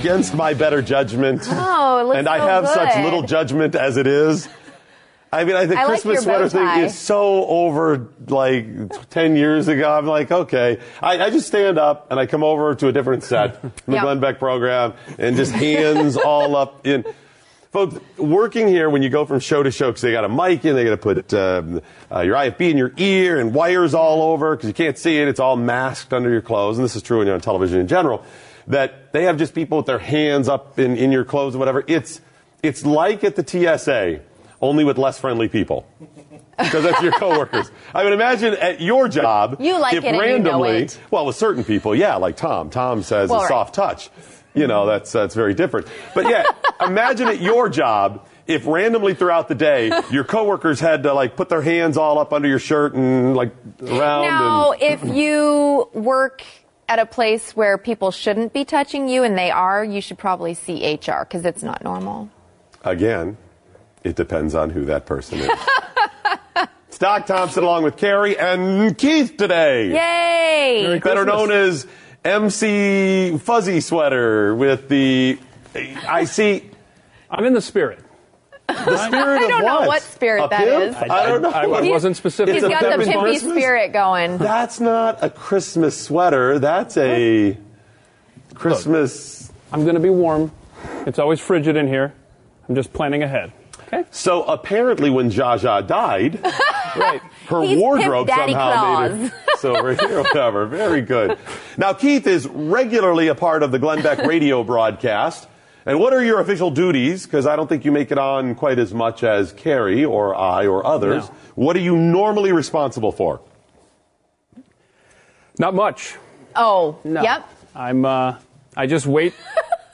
Against my better judgment. Oh, and I so have such little judgment as it is. I mean, I think I Christmas bow sweater thing is so over like 10 years ago. I'm like, okay. I, I just stand up and I come over to a different set, the Yep. Glenn Beck program, and just hands all up in. Folks, working here, when you go from show to show, because they got a mic in, they got to put um, uh, your IFB in your ear and wires all over because you can't see it. It's all masked under your clothes, and this is true when you're on television in general. That they have just people with their hands up in, in your clothes or whatever. It's it's like at the TSA, only with less friendly people. Because that's your coworkers. I mean, imagine at your job. You like if it and you know randomly, it. well, with certain people, yeah, like Tom. Tom says Well, a right. soft touch. You know, that's that's very different. But yeah, imagine at your job if randomly throughout the day your coworkers had to like put their hands all up under your shirt and like around. Now, and, if you work at a place where people shouldn't be touching you and they are, you should probably see HR because it's not normal. again, it depends on who that person is. Doc Thompson along with Carrie and Keith today. Yay! better known as MC Fuzzy Sweater with the I see I'm in the spirit. The spirit I don't know what? what spirit A that pimp? is. I, don't know. I, I wasn't specific. He's It's a got the pimp pimpy Christmas? spirit going. That's not a Christmas sweater. That's a Christmas. I'm going to be warm. It's always frigid in here. I'm just planning ahead. Okay? So apparently, when Zsa Zsa died, Right. her He's wardrobe Pimp Daddy somehow made Claus. her silver hero cover. Very good. Now, Keith is regularly a part of the Glenn Beck radio broadcast. And what are your official duties? Because I don't think you make it on quite as much as Carrie or I or others. No. What are you normally responsible for? Not much. Oh, No. yep. I'm. Uh, I just wait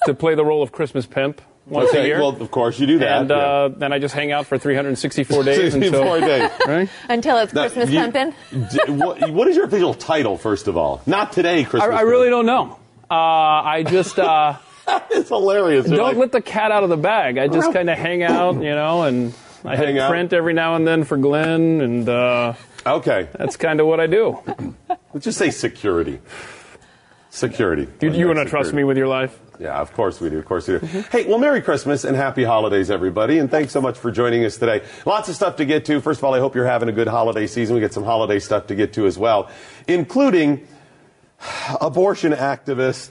to play the role of Christmas pimp once a year, Well, of course you do that. and uh, then I just hang out for 364 yeah. days until. days. Right? Until it's Now, Christmas you- pimping. d- what, what is your official title, first of all? Not today, I, Christmas. I really don't know. Uh, I just uh, It's hilarious. Don't like, let the cat out of the bag. I just kind of hang out, you know, and I Hang hit out. print every now and then for Glenn, and uh, okay, that's kind of what I do. let's just say security. Security. You, you want to trust me with your life? Yeah, of course we do. Of course we do. Hey, well, Merry Christmas and Happy Holidays, everybody. And thanks so much for joining us today. Lots of stuff to get to. First of all, I hope you're having a good holiday season. We get some holiday stuff to get to as well, including abortion activists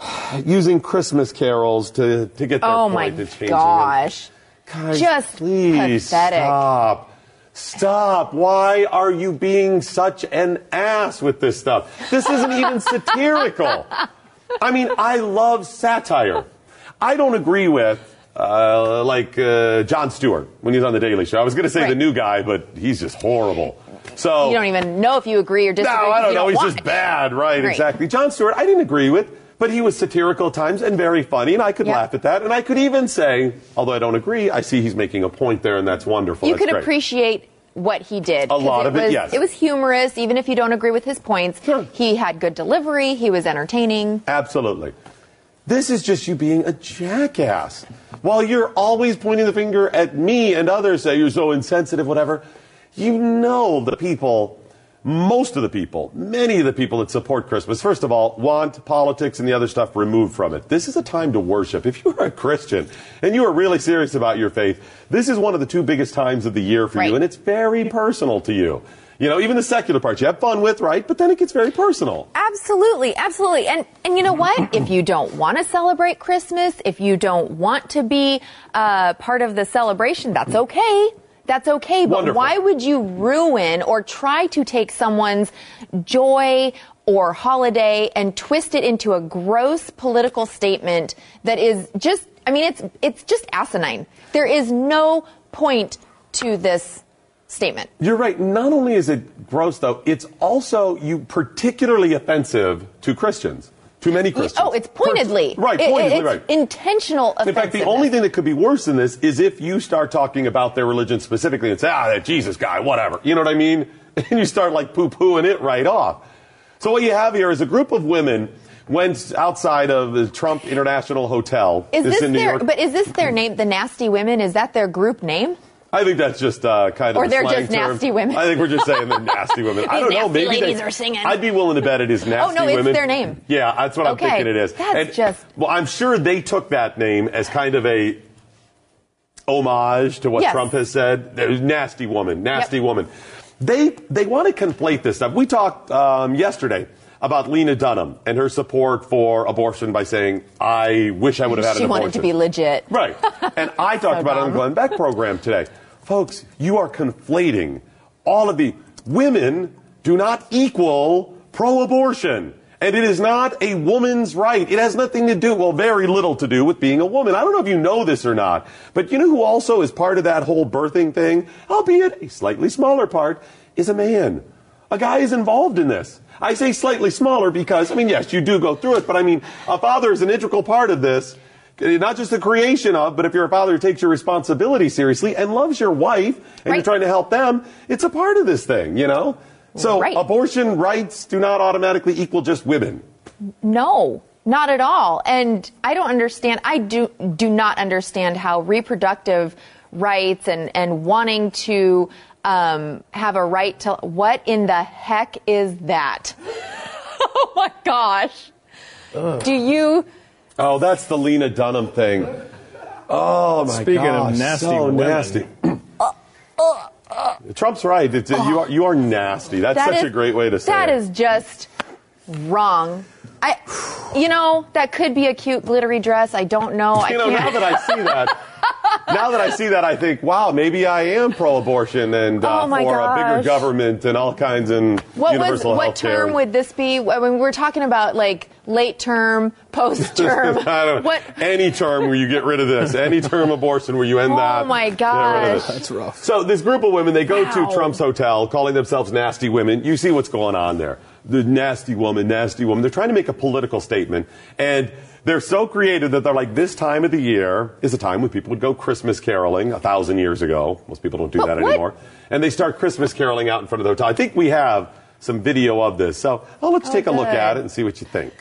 using Christmas carols to, to get their Oh point my changing it. gosh. Guys, Just please pathetic. stop. Stop. Why are you being such an ass with this stuff? This isn't even satirical. I mean, I love satire. I don't agree with, uh, like, uh, Jon Stewart when he's on The Daily Show. I was going to say the new guy, but he's just horrible. So. You don't even know if you agree or No, disagree. I 'cause don't you know. He's watch. just bad, right? Right. Exactly. Jon Stewart, I didn't agree with, but he was satirical at times and very funny, and I could Yeah. laugh at that. And I could even say, although I don't agree, I see he's making a point there, and that's wonderful. You That's could great. appreciate what he did. A lot of it, was, yes. It was humorous, even if you don't agree with his points. Sure. He had good delivery. He was entertaining. Absolutely. This is just you being a jackass. While you're always pointing the finger at me and others, say you're so insensitive, whatever, you know the people, most of the people, many of the people that support Christmas, first of all, want politics and the other stuff removed from it. This is a time to worship. If you're a Christian and you are really serious about your faith, this is one of the two biggest times of the year for Right. you, and it's very personal to you. You know, even the secular parts you have fun with, right? But then it gets very personal. Absolutely, absolutely. And and you know what? if you don't want to celebrate Christmas, if you don't want to be uh, part of the celebration, that's okay. That's okay. But Wonderful. why would you ruin or try to take someone's joy or holiday and twist it into a gross political statement that is just I mean it's it's just asinine. There is no point to this statement. You're right. Not only is it gross, though, it's also you particularly offensive to Christians, to many Christians. Oh, it's pointedly. right, It- pointedly, it's right. intentional In fact, the only thing that could be worse than this is if you start talking about their religion specifically and say, ah, that Jesus guy, whatever. You know what I mean? And you start like poo pooing it right off. So what you have here is a group of women went outside of the Trump International Hotel. Is It's this in New their? York. But is this their name? The Nasty Women? Is that their group name? I think that's just uh, kind of Or the they're slang just term. nasty women. I think we're just saying they're nasty women. I don't know. Maybe ladies they, are singing. I'd be willing to bet it is nasty women. Oh, no, it's women. their name. Yeah, that's what I'm thinking it is. that's And- just- Well, I'm sure they took that name as kind of a homage to what Yes. Trump has said. Nasty woman, nasty Yep. woman. They they want to conflate this stuff. We talked um, yesterday about Lena Dunham and her support for abortion by saying, "I wish I would have had She an abortion." wanted to be legit. Right. And I talked So about it on the Glenn Beck program today. Folks, you are conflating all of the women do not equal pro abortion. And it is not a woman's right. It has nothing to do, well, very little to do with being a woman. I don't know if you know this or not, but you know who also is part of that whole birthing thing, albeit a slightly smaller part, is a man. A guy is involved in this. I say slightly smaller because, I mean, yes, you do go through it, but I mean, a father is an integral part of this. Not just the creation of, but if you're a father who takes your responsibility seriously and loves your wife and you're trying to help them, it's a part of this thing, you know? So Right. abortion rights do not automatically equal just women. No, not at all. And I don't understand. I do do not understand how reproductive rights and and wanting to um, have a right to what in the heck is that? oh my gosh! Do you? Oh, that's the Lena Dunham thing. Oh my god. Speaking of nasty so women. nasty. Trump's right. It's, you are you are nasty. That's that such is- a great way to say That it. is just wrong. I, you know, that could be a cute glittery dress. I don't know. I You know, can't. now that I see that, now that I see that, I think, wow, maybe I am pro-abortion and uh, Oh, my for a bigger government and all kinds and What was universal what health care. term would this be? I mean, we're talking about like late term, post term. I don't know. what? Any term where you get rid of this, any term abortion where you end Oh, that. Oh my get gosh. That's rough. So this group of women, they go Wow. to Trump's hotel, calling themselves nasty women. You see what's going on there. The nasty woman, nasty woman. They're trying to make a political statement, and they're so creative that they're like, this time of the year is a time when people would go Christmas caroling a thousand years ago. Most people don't do But that what? anymore. And they start Christmas caroling out in front of the hotel. I think we have some video of this. So, oh, let's Oh, take a look at it and see what you think.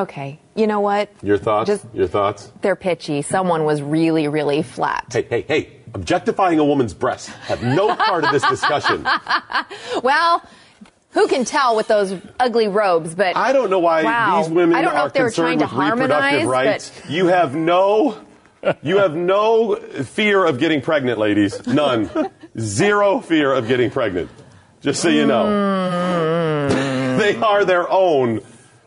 Okay, you know what? Your thoughts? Just- Your thoughts? They're pitchy. Someone was really, really flat. Hey, hey, hey, objectifying a woman's breasts have no part of this discussion. Well, who can tell with those ugly robes? But I don't know why Wow. these women I don't know are if they were trying concerned to harmonize, rights. You have no you have no fear of getting pregnant, ladies. None. Zero fear of getting pregnant. Just so you know. Mm. they are their own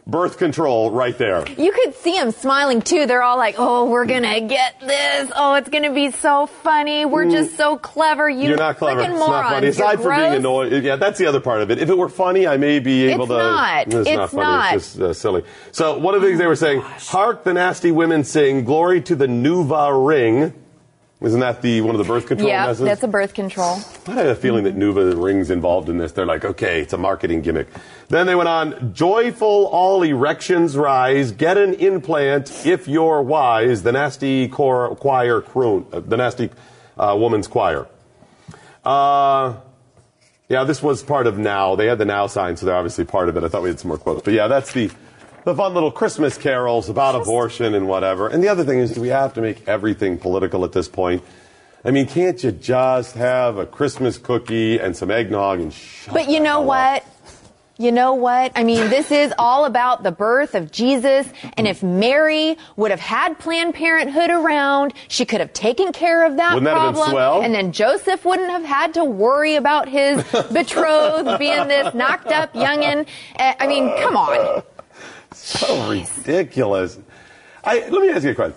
birth control right there. You could see them smiling too. They're all like, "Oh, we're gonna get this. Oh, it's gonna be so funny. We're just so clever. You Mm. You're not clever. freaking It's morons. not funny. Aside You're from being gross." annoying, yeah, that's the other part of it. If it were funny, I may be able It's to. not. It's, not It's funny. not. It's just uh, silly. So one of the things they were saying, "Hark, the nasty women sing, glory to the Nuva ring." Isn't that the one of the birth control Yeah, messages? that's a birth control. I had a feeling that NuvaRings involved in this. They're like, okay, it's a marketing gimmick. Then they went on, joyful all erections rise, get an implant if you're wise. The nasty cor- choir croon, uh, the nasty uh, woman's choir. Uh, yeah, this was part of now. They had the now sign, so they're obviously part of it. I thought we had some more quotes, but yeah, that's the the fun little Christmas carols about abortion and whatever. And the other thing is, do we have to make everything political at this point? I mean, can't you just have a Christmas cookie and some eggnog and shut But you know what? up? You know what? I mean, this is all about the birth of Jesus. And if Mary would have had Planned Parenthood around, she could have taken care of that Wouldn't that problem. swell? And then Joseph wouldn't have had to worry about his betrothed being this knocked up youngin. Uh, I mean, come on. So ridiculous. I, let me ask you a question.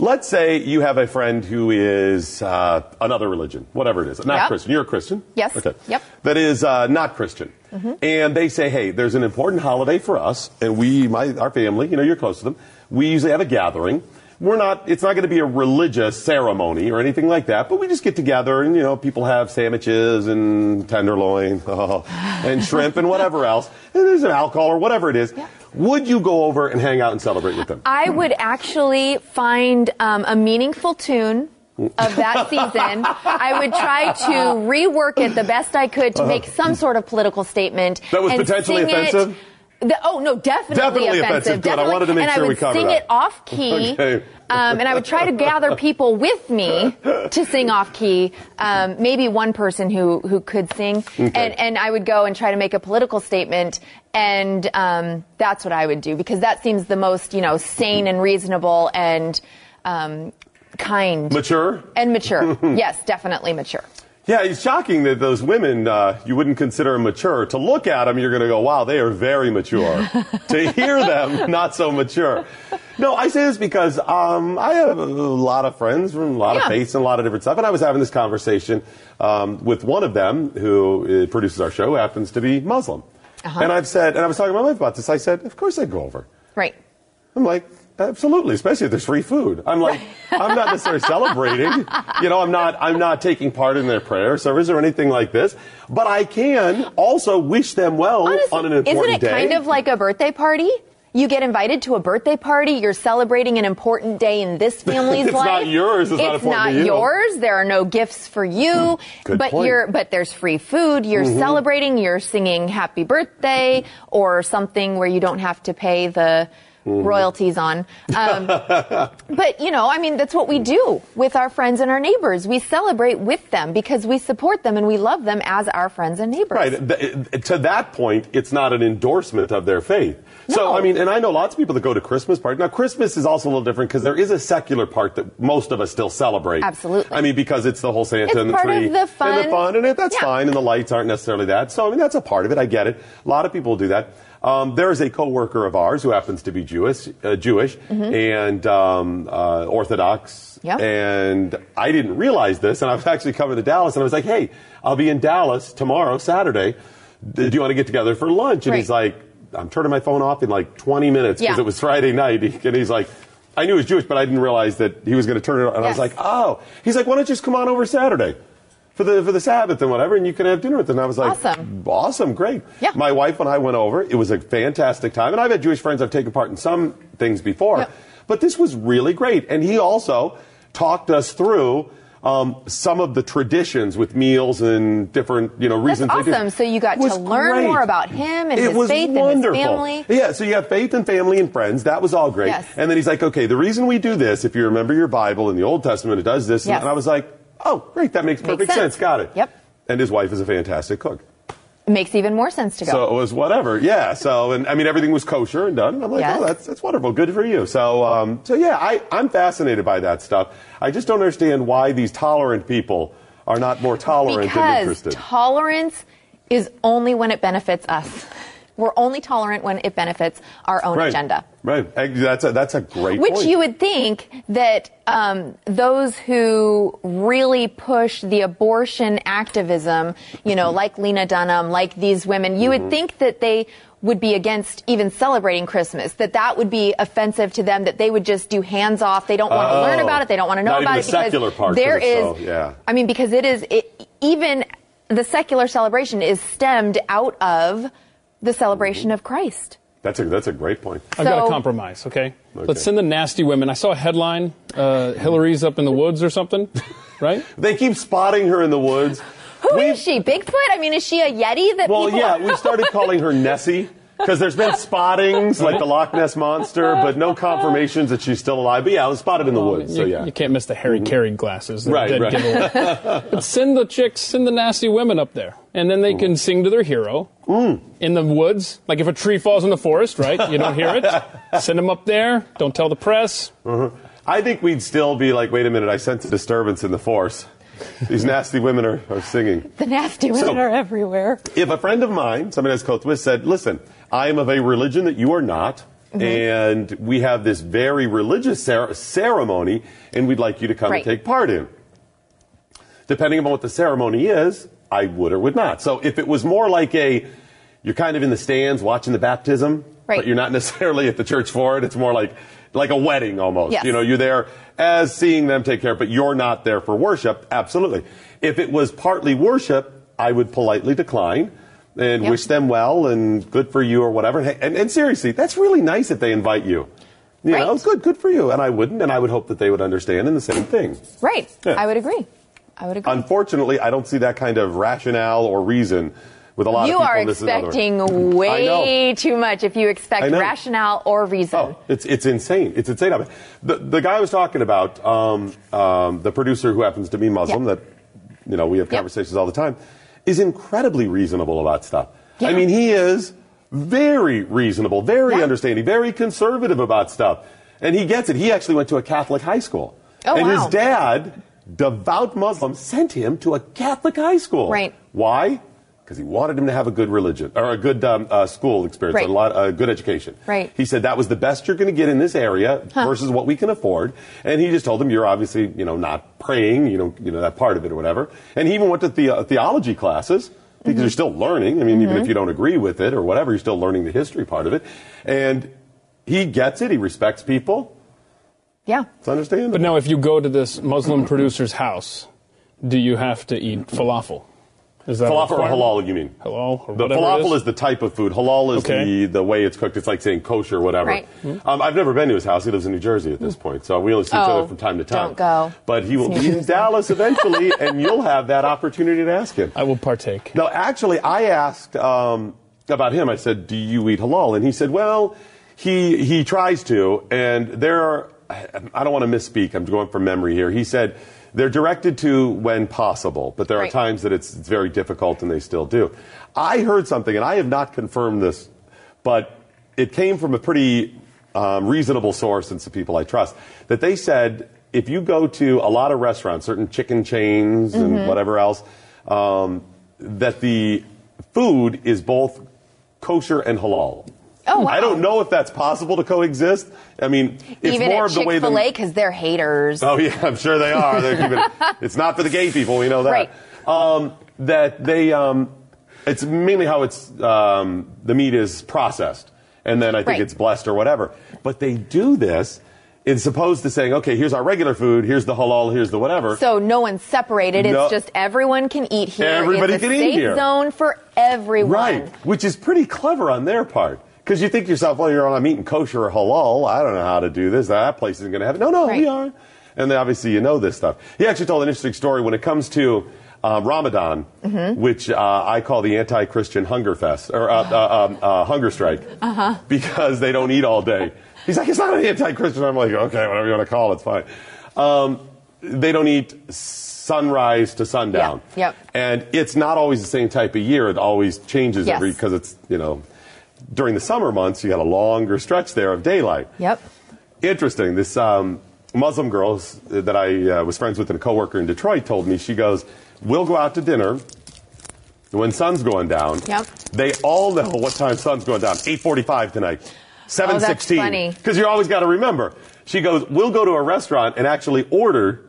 Let's say you have a friend who is uh, another religion, whatever it is, not Yep. Christian. You're a Christian? Yes. Okay. Yep. That is uh, not Christian. And they say, hey, there's an important holiday for us, and we, my, our family, you know, you're close to them. We usually have a gathering. We're not, it's not going to be a religious ceremony or anything like that, but we just get together and, you know, people have sandwiches and tenderloin oh, and shrimp and whatever else. And there's an alcohol or whatever it is. Would you go over and hang out and celebrate with them? I would actually find um, a meaningful tune of that season. I would try to rework it the best I could to make some sort of political statement. That was and potentially sing it- offensive? The- oh no, definitely, Definitely offensive. I Definitely. wanted to make and sure I would sing it off key, Okay. um, and I would try to gather people with me to sing off key. Um, maybe one person who who could sing, okay. and and I would go and try to make a political statement, and um, that's what I would do because that seems the most you know sane and reasonable and um, kind Mature? and mature. yes, definitely mature. Yeah, it's shocking that those women uh, you wouldn't consider mature. To look at them, you're going to go, "Wow, they are very mature." to hear them, not so mature. No, I say this because um, I have a lot of friends from a lot of faiths and a lot of different stuff, and I was having this conversation um, with one of them who uh, produces our show, who happens to be Muslim. Uh-huh. And I've said, and I was talking to my wife about this. I said, "Of course I'd go over." Right. I'm like, absolutely, especially if there's free food. I'm like, I'm not necessarily celebrating. You know, I'm not, I'm not taking part in their prayer service or anything like this. But I can also wish them well Honestly, on an important day. isn't it day. kind of like a birthday party? You get invited to a birthday party. You're celebrating an important day in this family's It's life. It's not yours. It's not important to you. yours. There are no gifts for you. Good but point. you're but there's free food. You're Mm-hmm. celebrating. You're singing happy birthday or something where you don't have to pay the Mm-hmm. royalties on. Um, but you know, I mean, that's what we do with our friends and our neighbors. We celebrate with them because we support them and we love them as our friends and neighbors. Right. Th- To that point, it's not an endorsement of their faith. So, No. I mean, and I know lots of people that go to Christmas parties. Now, Christmas is also a little different because there is a secular part that most of us still celebrate. Absolutely. I mean, because it's the whole Santa It's and the tree. the And the fun, and it, that's Yeah. fine, and the lights aren't necessarily that. So, I mean, that's a part of it. I get it. A lot of people do that. Um, there is a coworker of ours who happens to be Jewish, uh, Jewish and um, uh, Orthodox. Mm-hmm. And I didn't realize this, and I was actually coming to Dallas, and I was like, "Hey, I'll be in Dallas tomorrow, Saturday. Do you want to get together for lunch?" And he's like, "I'm turning my phone off in like 20 minutes because Yeah. it was Friday night." And he's like, "I knew he was Jewish, but I didn't realize that he was going to turn it on." And I was like, "Oh." He's like, "Why don't you just come on over Saturday?" For the for the Sabbath and whatever, and you can have dinner with them. And I was like, Awesome. awesome, great. Yeah. My wife and I went over. It was a fantastic time, and I've had Jewish friends. I've taken part in some things before, Yeah. but this was really great. And he also talked us through um, some of the traditions with meals and different, you know, reasons. do. awesome. So you got to learn great. more about him and it his was faith wonderful. and his family. Yeah, so you have faith and family and friends. That was all great. Yes. And then he's like, okay, the reason we do this, if you remember your Bible in the Old Testament, it does this. Yes. And I was like, oh, great, that makes Makes perfect sense. Got it. Yep. And his wife is a fantastic cook. It makes even more sense to go. So it was whatever. Yeah. So, and I mean, everything was kosher and done. And I'm like, Yes. oh, that's, that's wonderful. Good for you. So, um, so yeah, I, I'm fascinated by that stuff. I just don't understand why these tolerant people are not more tolerant and because interested. tolerance is only when it benefits us. We're only tolerant when it benefits our own Right. agenda. Right. That's a, that's a great point. Which point. you would think that um, those who really push the abortion activism, you know, like Lena Dunham, like these women, you Mm-hmm. would think that they would be against even celebrating Christmas, that that would be offensive to them, that they would just do hands off. They don't want to Oh. learn about it. They don't want to know Not about even it the because secular part, there it's so- yeah. I mean, because it is, it, even the secular celebration is stemmed out of the celebration of Christ. That's a, that's a great point. I've got a compromise, okay? Okay. Let's send the nasty women. I saw a headline, uh, Hillary's up in the woods or something, right? They keep spotting her in the woods. Who is We've- she? Bigfoot? I mean, is she a Yeti that Well, people yeah, we started calling her Nessie because there's been spottings like the Loch Ness monster, but no confirmations that she's still alive. But yeah, I was spotted in the woods. So you, yeah, you can't miss the Harry mm-hmm. Caray glasses. They're Right, dead right. giveaway. but send the chicks, send the nasty women up there, and then they can sing to their hero mm. in the woods. Like if a tree falls in the forest, right? You don't hear it. Send them up there. Don't tell the press. Mm-hmm. I think we'd still be like, wait a minute, I sense a disturbance in the force. These nasty women are, are singing. the nasty women So- are everywhere. If a friend of mine, somebody as Kothwis, said, listen, I am of a religion that you are not, Mm-hmm. and we have this very religious cer- ceremony, and we'd like you to come Right. and take part in. Depending upon what the ceremony is, I would or would not. So if it was more like a, you're kind of in the stands watching the baptism, Right. but you're not necessarily at the church for it. It's more like, like a wedding almost. Yes. You know, you're there as seeing them take care, but you're not there for worship. Absolutely. If it was partly worship, I would politely decline and Yep. wish them well and good for you or whatever. And, and, and seriously, that's really nice that they invite you. You know, Right. good, good for you. And I wouldn't, and I would hope that they would understand in the same thing. Right. Yeah. I would agree. I would agree. Unfortunately, I don't see that kind of rationale or reason with a lot you of people. are and other- expecting way too much if you expect rationale or reason. Oh, it's it's insane. It's insane. I mean, The the guy I was talking about, um, um, the producer who happens to be Muslim, Yeah. that you know we have Yep. conversations all the time, is incredibly reasonable about stuff. I mean, he is very reasonable, very Yeah. understanding, very conservative about stuff, and he gets it. He actually went to a Catholic high school, Oh, and his dad, devout Muslim, sent him to a Catholic high school. Right. Why? Because he wanted him to have a good religion or a good um, uh, school experience, Right. a lot, a good education. Right. He said that was the best you're going to get in this area versus what we can afford. And he just told him, you're obviously, you know, not praying, you know, you know that part of it or whatever. And he even went to the, theology classes because Mm-hmm. you're still learning. I mean, even if you don't agree with it or whatever, you're still learning the history part of it. And he gets it. He respects people. Yeah. It's understandable. But now, if you go to this Muslim producer's house, do you have to eat falafel? Is that Falafel or halal, you mean? Halal or The whatever falafel it is. the type of food. Halal is Okay. the, the way it's cooked. It's like saying kosher or whatever. Right. Um, I've never been to his house. He lives in New Jersey at this point, so we only see each Oh, other from time to time. don't go. But he will be in Dallas eventually, and you'll have that opportunity to ask him. I will partake. No, actually, I asked um, about him. I said, "Do you eat halal?" And he said, "Well, he he tries to, and there are. I don't want to misspeak. I'm going from memory here. He said." They're directed to when possible, but there are times that it's, it's very difficult and they still do. I heard something, and I have not confirmed this, but it came from a pretty um, reasonable source and some people I trust, that they said if you go to a lot of restaurants, certain chicken chains Mm-hmm. and whatever else, um, that the food is both kosher and halal. Oh, wow. I don't know if that's possible to coexist. I mean, it's Even more of the way Chick-fil-A because they're haters. Oh yeah, I'm sure they are. They're keeping, it's not for the gay people. We know that. Right. Um, that they, um, it's mainly how it's um, the meat is processed, and then I think Right. it's blessed or whatever. But they do this. It's supposed to saying, okay, here's our regular food, here's the halal, here's the whatever. So no one's separated. No. It's just everyone can eat here. Everybody it's a can eat here. zone for everyone. Right, which is pretty clever on their part. Because you think to yourself, well, you're on, I'm eating kosher or halal. I don't know how to do this. That place isn't going to have it. No, no, Right. we are. And then obviously you know this stuff. He actually told an interesting story when it comes to uh, Ramadan, Mm-hmm. which uh, I call the anti-Christian hunger fest or uh, uh, um, uh, hunger strike, Uh-huh. because they don't eat all day. He's like, it's not an anti-Christian. I'm like, okay, whatever you want to call it, it's fine. Um, they don't eat sunrise to sundown. Yeah, yep. And it's not always the same type of year. It always changes Yes. every because it's you know during the summer months you had a longer stretch there of daylight. Yep. Interesting. This um, Muslim girl that I uh, was friends with and a coworker in Detroit told me she goes, "We'll go out to dinner." when sun's going down, Yep. they all know what time sun's going down. 8:45 tonight. 7:16. funny. Because you always got to remember. She goes, "We'll go to a restaurant and actually order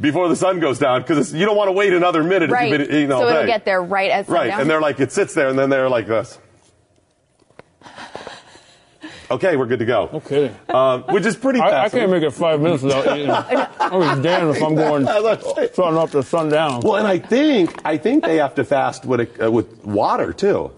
before the sun goes down because you don't want to wait another minute Right. if you've been, you know, so it'll hey. get there right as Right, and they're like, it sits there, and then they're like this. Okay, we're good to go. Okay. Um, which is pretty I, I can't make it five minutes without eating. I was damned if I'm going sun up to sundown. Well, and I think I think they have to fast with a, uh, with water too.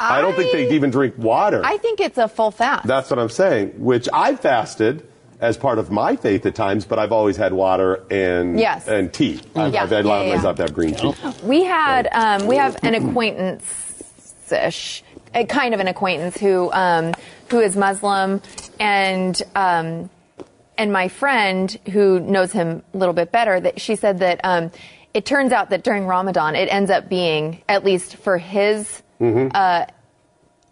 I, don't think they even drink water. I think it's a full fast. That's what I'm saying. Which I fasted as part of my faith at times, but I've always had water and Yes. and tea. I've, Yeah, I've had yeah, yeah, myself to have green tea. We had um, we have an acquaintance ish, a kind of an acquaintance who um, who is Muslim, and um, and my friend who knows him a little bit better that she said that um, it turns out that during Ramadan it ends up being at least for his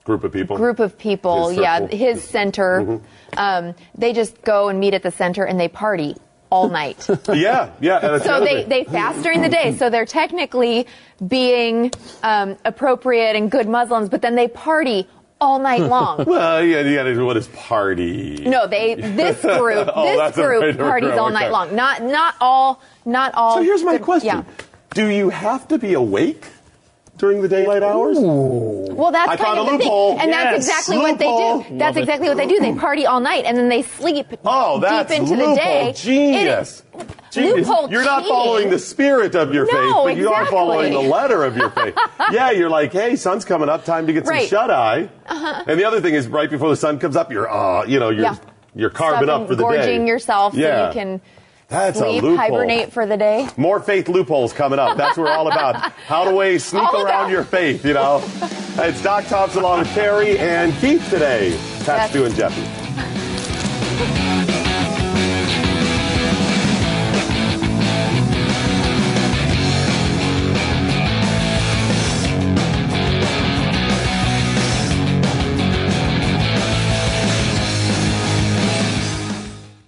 Group of people. group of people, His yeah. Mm-hmm. his center, um, they just go and meet at the center and they party all night. Yeah, yeah. and that's the So they, they fast during the day, so they're technically being um, appropriate and good Muslims, but then they party all night long. Well, yeah, you got to do what is party. No, they this group Oh, this group regular parties group, all okay. night long. Not not all not all. So here's my good- question: Yeah. Do you have to be awake during the daylight hours? Well, that's I kind of a the thing. and Yes. that's exactly what they do. That's it. exactly what they do. They party all night and then they sleep Oh, that's deep into loophole. the day. Genius. It- Genius. Loophole You're not cheating. following the spirit of your No, faith, but you are following the letter of your faith. yeah, you're like, hey, sun's coming up, time to get some shut eye. Uh-huh. And the other thing is, right before the sun comes up, you're, uh, you know, you're Yeah. you're carving up for the gorging day. yourself Yeah. so you can That's a sleep, loophole. hibernate for the day. More faith loopholes coming up. That's what we're all about. How do we sneak All around about- your faith, you know. it's Doc Thompson along with Carrie and Keith today. Pat. Stu and Jeffy.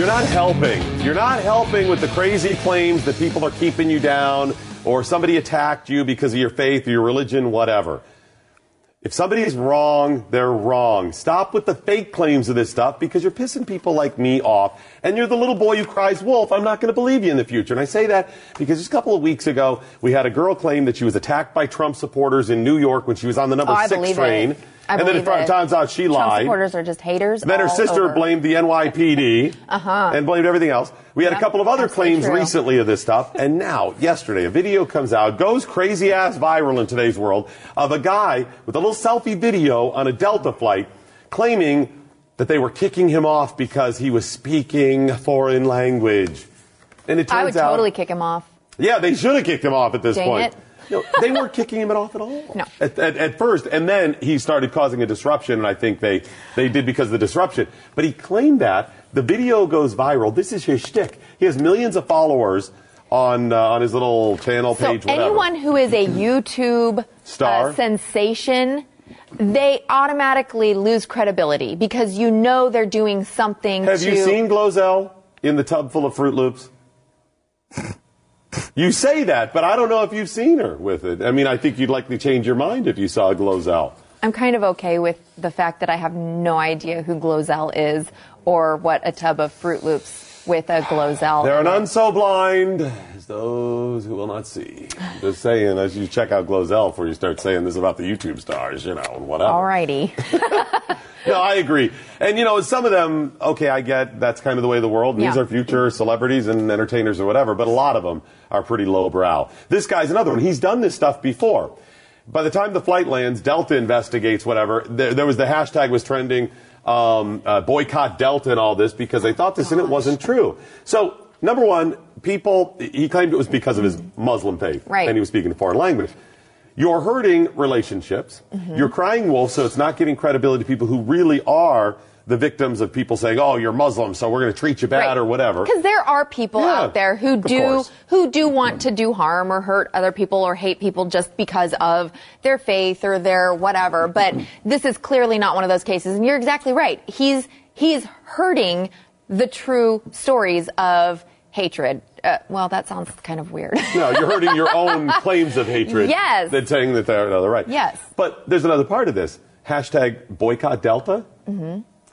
You're not helping. You're not helping with the crazy claims that people are keeping you down or somebody attacked you because of your faith or your religion, whatever. If somebody is wrong, they're wrong. Stop with the fake claims of this stuff because you're pissing people like me off. And you're the little boy who cries wolf. I'm not going to believe you in the future. And I say that because just a couple of weeks ago, we had a girl claim that she was attacked by Trump supporters in New York when she was on the number Oh, six train. it. I and then it it. turns out she Trump lied. supporters are just haters. Then her sister over. blamed the NYPD uh-huh. and blamed everything else. We had a couple of other claims recently of this stuff, and now, yesterday, a video comes out, goes crazy ass viral in today's world, of a guy with a little selfie video on a Delta flight claiming that they were kicking him off because he was speaking a foreign language. And it turns out. I would out, totally kick him off. yeah, they should have kicked him off at this Dang point. it. No, they weren't kicking him off at all. No. At, at, at first, and then he started causing a disruption, and I think they, they did because of the disruption. But he claimed that the video goes viral. This is his shtick. He has millions of followers on uh, on his little channel So page. whatever. anyone who is a YouTube Star. uh, sensation, they automatically lose credibility because you know they're doing something have to. you seen Glozell in the tub full of Froot Loops? You say that, but I don't know if you've seen her with it. I mean, I think you'd likely change your mind if you saw Glozell. I'm kind of okay with the fact that I have no idea who Glozell is or what a tub of Froot Loops with a Glozell. They're in it. none so blind as those who will not see. Just saying, as you check out Glozell before you start saying this about the YouTube stars, you know, and whatever. Alrighty. No, I agree. And you know, some of them, okay, I get that's kind of the way of the world. And These are future celebrities and entertainers or whatever, but a lot of them are pretty lowbrow. This guy's another one. He's done this stuff before. By the time the flight lands, Delta investigates whatever. There, there was the hashtag was trending, um, uh, boycott Delta and all this because they thought this and it wasn't true. So number one, people he claimed it was because of his Muslim faith, Right. And he was speaking a foreign language. You're hurting relationships. Mm-hmm. You're crying wolf, so it's not giving credibility to people who really are the victims of people saying, "Oh, you're Muslim, so we're going to treat you bad or whatever." Because there are people Yeah, out there who do who do want to do harm or hurt other people or hate people just because of their faith or their whatever. But this is clearly not one of those cases. And you're exactly right. He's he's hurting the true stories of hatred. Uh, well, that sounds kind of weird. no, you're hurting your own claims of hatred. Yes. Than saying that they're, no, they're right. Yes. But there's another part of this. Hashtag boycott Delta.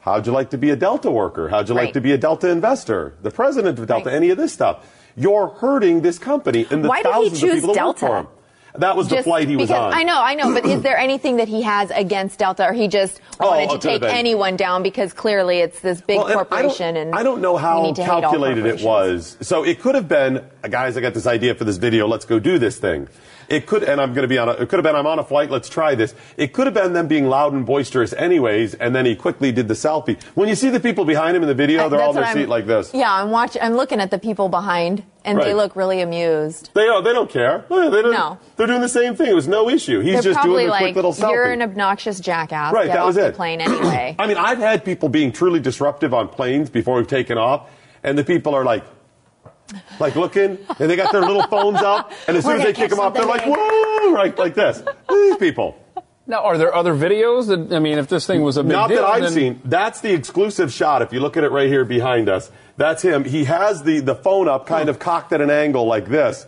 How'd you like to be a Delta worker? How'd you like Mm-hmm. To be a Delta investor? The president of Delta, Right. any of this stuff. You're hurting this company and the Why thousands of people that work for him. That was the flight he was because, on. I know, I know, but is there anything that he has against Delta, or he just Oh, wanted it to take anyone down because clearly it's this big Well, and corporation, I don't, and I don't know how need to hate all calculated it was. So it could have been, guys, I got this idea for this video. Let's go do this thing. It could, and I'm going to be on. A, it could have been I'm on a flight. Let's try this. It could have been them being loud and boisterous, anyways, and then he quickly did the selfie. When you see the people behind him in the video, I- they're all in their seat I'm- like this. Yeah, I'm watching. I'm looking at the people behind, and they look really amused. They don't. They don't care. They don't, No. They're doing the same thing. It was no issue. He's They're just doing a like, quick little selfie. "You're an obnoxious jackass. Right, Get that was the it. plane anyway." I mean, I've had people being truly disruptive on planes before we've taken off, and the people are like, like looking, and they got their little phones up, and as We're soon as they kick them off, they're like, something whoa, right, like this. These people. Now, are there other videos that, I mean, if this thing was a big Not deal, that I've then- seen. That's the exclusive shot. If you look at it right here behind us, that's him. He has the, the phone up, kind of cocked at an angle like this.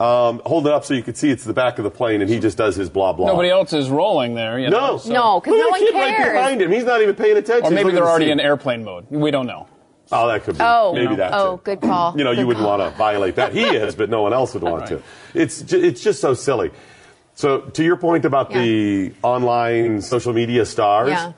Um, hold it up so you can see it's the back of the plane, and he just does his blah blah. Nobody else is rolling there. You know, No, so- No, 'cause Look no at one the kid right cares. behind him. He's not even paying attention. Or maybe they're already in airplane mode. We don't know. Oh, that could be. Oh. maybe that's Oh, it. good call. You know, you wouldn't want to violate that. He is, but no one else would want to. It's ju- it's just so silly. So to your point about the online social media stars, Yeah.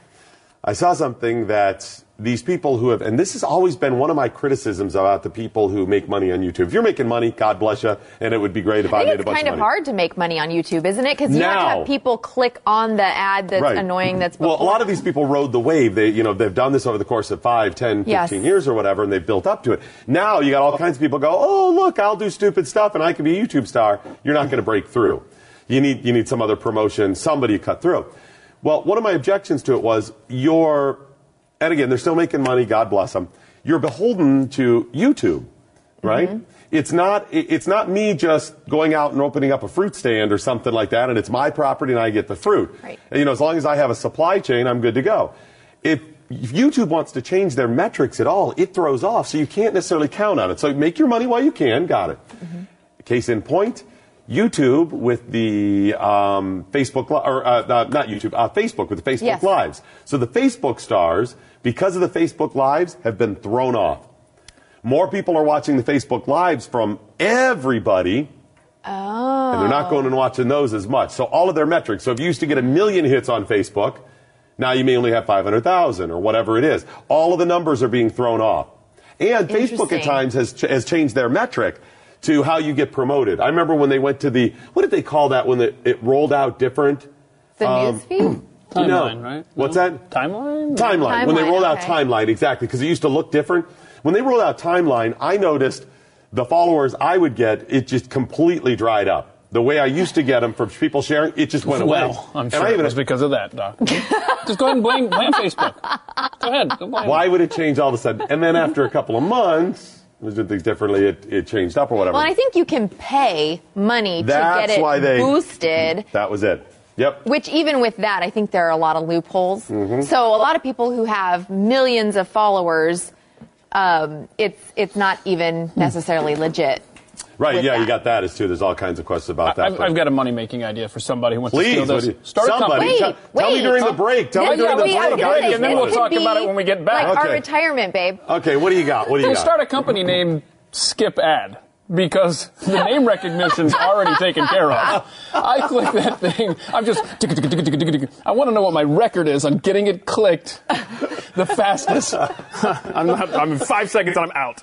I saw something that these people who have, and this has always been one of my criticisms about the people who make money on YouTube. If you're making money, God bless you, and it would be great if I, made a bunch of money. I it's kind of hard to make money on YouTube, isn't it? Because you have to have people click on the ad that's Right. annoying. That's well, a lot of these people rode the wave. They, you know, they've done this over the course of 5, 10, 15 Yes. years or whatever, and they've built up to it. Now you got all kinds of people go, oh, look, I'll do stupid stuff and I can be a YouTube star. You're not going to break through. You need, you need some other promotion, somebody to cut through. Well, one of my objections to it was you're, and again, they're still making money, God bless them. You're beholden to YouTube, right? Mm-hmm. It's not, it's not me just going out and opening up a fruit stand or something like that, and it's my property and I get the fruit. Right. And, you know, as long as I have a supply chain, I'm good to go. If if YouTube wants to change their metrics at all, it throws off, so you can't necessarily count on it. So make your money while you can. Got it. Case in point, YouTube with the um, Facebook or uh, uh, not YouTube, uh, Facebook with the Facebook Yes. Lives. So the Facebook stars, because of the Facebook Lives, have been thrown off. More people are watching the Facebook Lives from everybody. And they're not going and watching those as much. So all of their metrics. So if you used to get a million hits on Facebook, now you may only have 500,000 or whatever it is. All of the numbers are being thrown off. And Facebook at times has, ch- has changed their metric to how you get promoted. I remember when they went to the, what did they call that when it, it rolled out different? the um, newsfeed. Timeline, No. right? What's No? that? Timeline? Timeline. When they Timeline, rolled out. Timeline, exactly, because it used to look different. When they rolled out Timeline, I noticed the followers I would get, it just completely dried up. The way I used to get them from people sharing, it just went away. Well, I'm And sure I it was because of that, Doc. Just go ahead and blame, blame Facebook. Go ahead. Go blame why would it change all of a sudden? And then after a couple of months, I was doing things differently, it, it changed up or whatever. Well, I think you can pay money to That's get it why they- boosted. that was it. Yep. Which even with that, I think there are a lot of loopholes. Mm-hmm. So a lot of people who have millions of followers, um, it's it's not even necessarily legit. Right, with yeah, you got that as too. There's all kinds of questions about that. I've, I've got a money making idea for somebody who wants Please, to steal what this. you- Start somebody company. tell, Wait, tell me during the break. Tell me This during the could be- I break. was I'll gonna give say, you and then we'll talk about it when we get back. Like our Okay. retirement, babe. Okay, what do you got? What do you We'll got? start a company named Skip Ad because the name recognition's already taken care of. I click that thing. I'm just. tick, tick, tick, tick, tick, tick, tick. I want to know what my record is on getting it clicked the fastest. I'm not. I'm in five seconds and I'm out.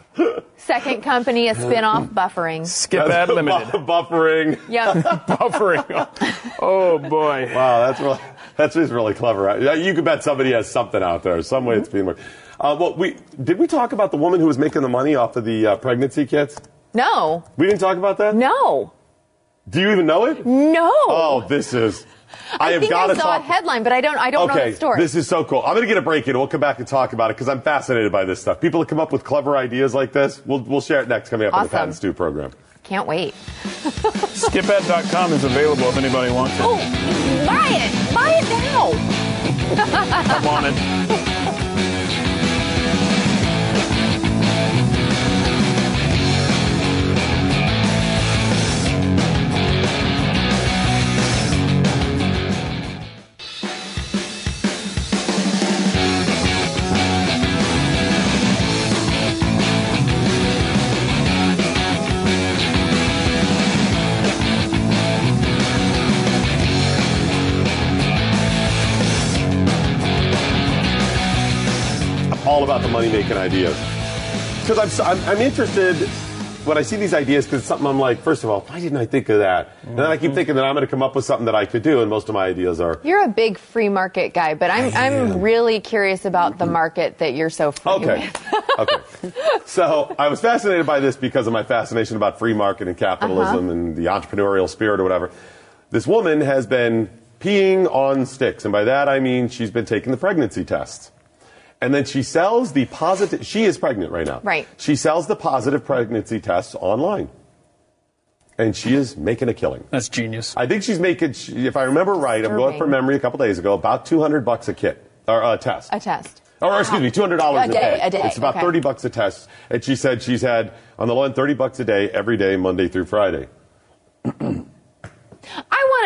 Second company, a spin-off, buffering. Skip that Limited. Buffering. Yep. Buffering. Oh boy. Wow, that's really, that's just really clever. You could bet somebody has something out there. Some way it's being worked. Uh, well, we did we talk about the woman who was making the money off of the uh, pregnancy kits? No. We didn't talk about that. No. Do you even know it? No. Oh, this is. I, I have think got I to saw talk. a headline, but I don't. I don't know the story. this is so cool. I'm going to get a break in. We'll come back and talk about it because I'm fascinated by this stuff. People that come up with clever ideas like this, we'll, we'll share it next coming up on the Awesome. Pat and Stu program. Can't wait. Skipad.com is available if anybody wants it. Oh, buy it! Buy it now. I'm on it. about the money making ideas because I'm, I'm I'm interested when I see these ideas because it's something I'm like. First of all, why didn't I think of that? And then I keep thinking that I'm going to come up with something that I could do, and most of my ideas are. You're a big free market guy, but I'm I'm really curious about the market that you're so free Okay. with. okay. So I was fascinated by this because of my fascination about free market and capitalism Uh-huh. and the entrepreneurial spirit or whatever. This woman has been peeing on sticks, and by that I mean she's been taking the pregnancy tests. And then she sells the positive, she is pregnant right now. Right. She sells the positive pregnancy tests online. And she is making a killing. That's genius. I think she's making, if I remember right, I'm going Disturbing. from memory a couple days ago, about 200 bucks a kit, or a test. A test. Or excuse me, two hundred dollars A day, a day, It's about okay. thirty bucks a test, and she said she's had on the low end thirty bucks a day every day, Monday through Friday.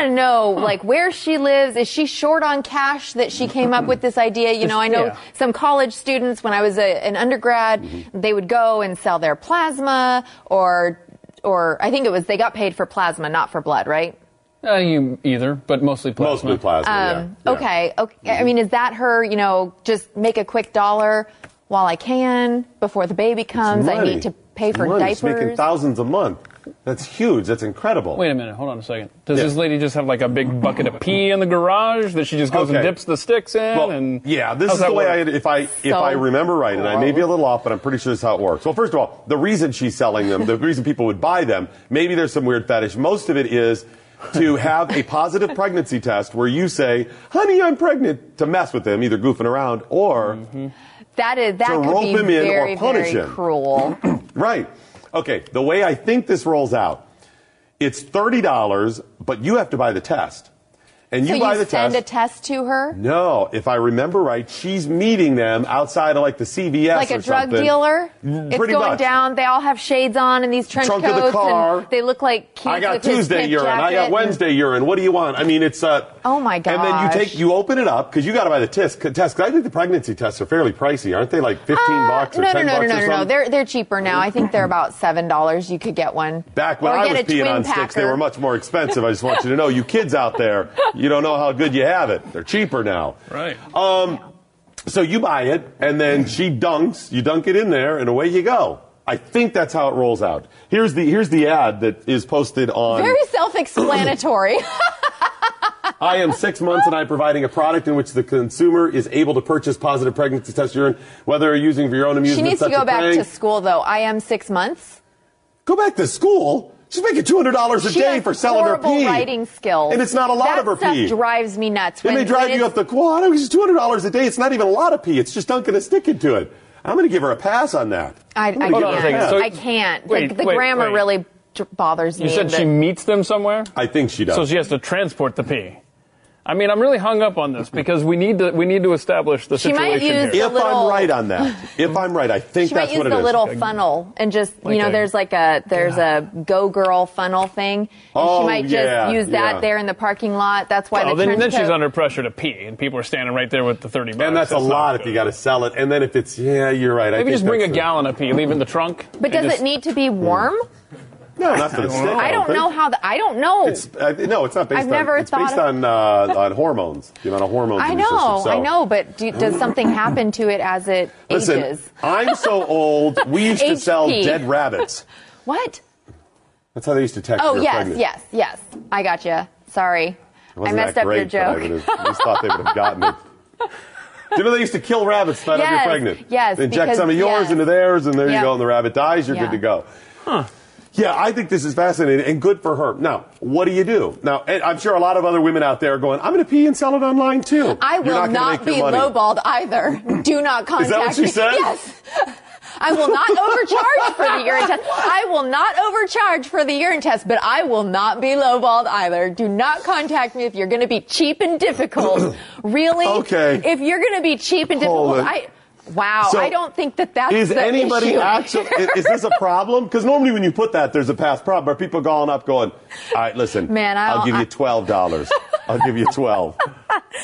I want to know, like, where she lives. Is she short on cash that she came up with this idea? You know, I know Yeah. some college students, when I was a, an undergrad, Mm-hmm. they would go and sell their plasma or, or I think it was they got paid for plasma, not for blood, right? Uh, you either, but mostly plasma. Mostly plasma. Um, yeah, yeah. Okay. Okay. I mean, is that her? You know, just make a quick dollar while I can before the baby comes. I need to pay It's for money. She's making thousands a month. That's huge. That's incredible. Wait a minute, hold on a second. Does Yeah. this lady just have like a big bucket of pee in the garage that she just goes Okay. and dips the sticks in? Well, and yeah, this How's is the way work? I, if I if So I remember right, and I may be a little off, but I'm pretty sure this is how it works. Well, first of all, the reason she's selling them, the reason people would buy them, maybe there's some weird fetish. Most of it is to have a positive pregnancy test where you say, "Honey, I'm pregnant," to mess with them, either goofing around or that is that To could rope be him in or very punish very him. cruel. Right. Okay. The way I think this rolls out, it's thirty dollars, but you have to buy the test, and you so buy you the send test. a test to her, no, if I remember right, she's meeting them outside of like the CVS like a drug something. dealer. Mm, It's pretty going much. down. They all have shades on and these trench Trunk of the coats, car. and they look like kids I got Tuesday urine. I got and- Wednesday urine. What do you want? I mean, it's uh. Oh, my god. And then you take, you open it up because you got to buy the test. Test. 'cause I think the pregnancy tests are fairly pricey, aren't they? Like fifteen Uh, bucks or no, ten no, no, bucks no, or no, no, no. They're they're cheaper now. I think they're about seven dollars. You could get one. Back when or I was peeing on sticks, they were much more expensive. I just want you to know, you kids out there, you don't know how good you have it. They're cheaper now. Right. Um, so you buy it, and then she dunks. You dunk it in there, and away you go. I think that's how it rolls out. Here's the here's the ad that is posted on. Very self-explanatory. I am six months and I'm providing a product in which the consumer is able to purchase positive pregnancy test urine, whether you're using for your own amusement. she amusement. needs to go back playing. to school, though. I am six months. Go back to school. She's making two hundred dollars a She day for selling her horrible pee. writing skills, and it's not a lot that of her stuff pee. drives me nuts. and when- they drive when you up the quad. It's two hundred dollars a day. It's not even a lot of pee. It's just dunking a stick into it. I'm going to give her a pass on that. I, I I'm gonna give her a can't. pass. So- I can't. Wait, the the wait, grammar wait. really bothers You me. You said she meets them somewhere? I think she does. So she has to transport the pee. I mean, I'm really hung up on this because we need to we need to establish the She situation might use here. the If I'm right on that, if I'm right, I think that's what it is She that's might use what it the is. little funnel and just Like you know, a- there's like a there's a go girl funnel thing, and Oh, she might just yeah, use that yeah. there in the parking lot. That's why Oh, the then, then she's under pressure to pee, and people are standing right there with the 30 bucks. and that's a lot if you got to sell it. And then if it's, yeah, you're right. I Maybe think just bring a that's gallon of pee, leave it in the trunk. But does just- it need to be warm? Hmm. No, not for the stick. I don't think. know how. The, I don't know. It's uh, no, it's not based I've on. never it's thought based of- on uh, on hormones. The amount of hormones. I in your know, system. So, I know, but do, does something happen to it as it Listen, ages? I'm so old. We used to sell dead rabbits. What? That's how they used to text. Oh you're yes, pregnant. yes, yes. I got you. Sorry, I messed that up great, your but I joke. would have- I just thought they would have gotten it. Do you know they used to kill rabbits to find out Yes, you're pregnant? yes, They inject because- some of yours yes. into theirs, and there you go. And the rabbit dies. You're Yeah. good to go. Yeah, I think this is fascinating and good for her. Now, what do you do? Now, and I'm sure a lot of other women out there are going, I'm going to pee and sell it online too. I You're will not, not, be lowballed either. Do not contact Is that what she me. said? Yes. I will not overcharge for the urine test. I will not overcharge for the urine test, but I will not be lowballed either. Do not contact me if you're going to be cheap and difficult. really? Okay. If you're going to be cheap and Hold difficult, it. I. Wow, So, I don't think that that's Is the anybody issue. actually? is, is this a problem? Because normally when you put that, there's a past problem. Are people calling up going, "All right, listen, Man, I I'll don't- give you twelve dollars. I'll give you twelve.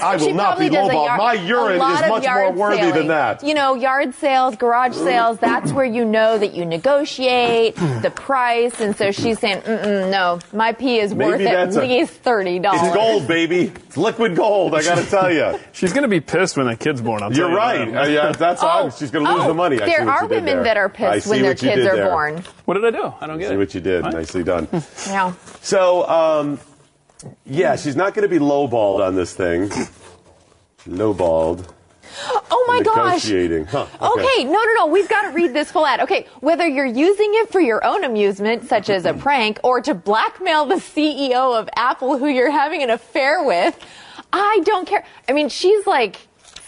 I will not be probably does a lowballed. yard- My urine is much more worthy selling. than that. You know, yard sales, garage sales, that's where you know that you negotiate the price. And so she's saying, Mm-mm, no, my pee is Maybe worth at a- least $30. It's gold, baby. It's liquid gold. I got to tell you. She's going to be pissed when that kid's born. I'll You're tell you right. that. Uh, yeah, that's how Oh, she's going to lose oh, the money. I there are women there. that are pissed when their kids are there. born. What did I do? I don't get See it. what you did. What? Nicely done. Yeah. So, um, yeah, she's not going to be lowballed on this thing. Lowballed. Oh my gosh. Negotiating. Huh, Okay. okay. no, no, no. We've got to read this full ad. Okay, whether you're using it for your own amusement, such as a prank, or to blackmail the CEO of Apple who you're having an affair with, I don't care. I mean, she's like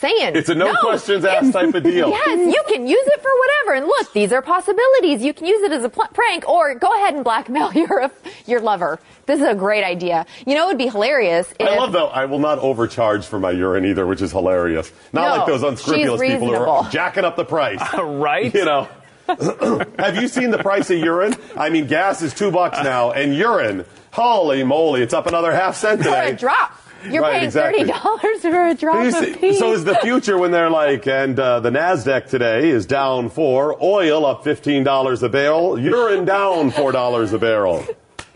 saying It's a no, questions asked type of deal. Yes, you can use it for whatever. And look, these are possibilities. You can use it as a pl- prank, or go ahead and blackmail your your lover. This is a great idea. You know, it would be hilarious. If, I love though. I will not overcharge for my urine either, which is hilarious. Not No, like those unscrupulous people who are jacking up the price. right? You know. Have you seen the price of urine? I mean, gas is two bucks now, and urine, holy moly, it's up another half cent for today. a drop. You're Right, paying exactly. thirty dollars for a drop You of pee. So is the future when they're like, and uh, the Nasdaq today is down four, oil up fifteen dollars a barrel, urine down four dollars a barrel.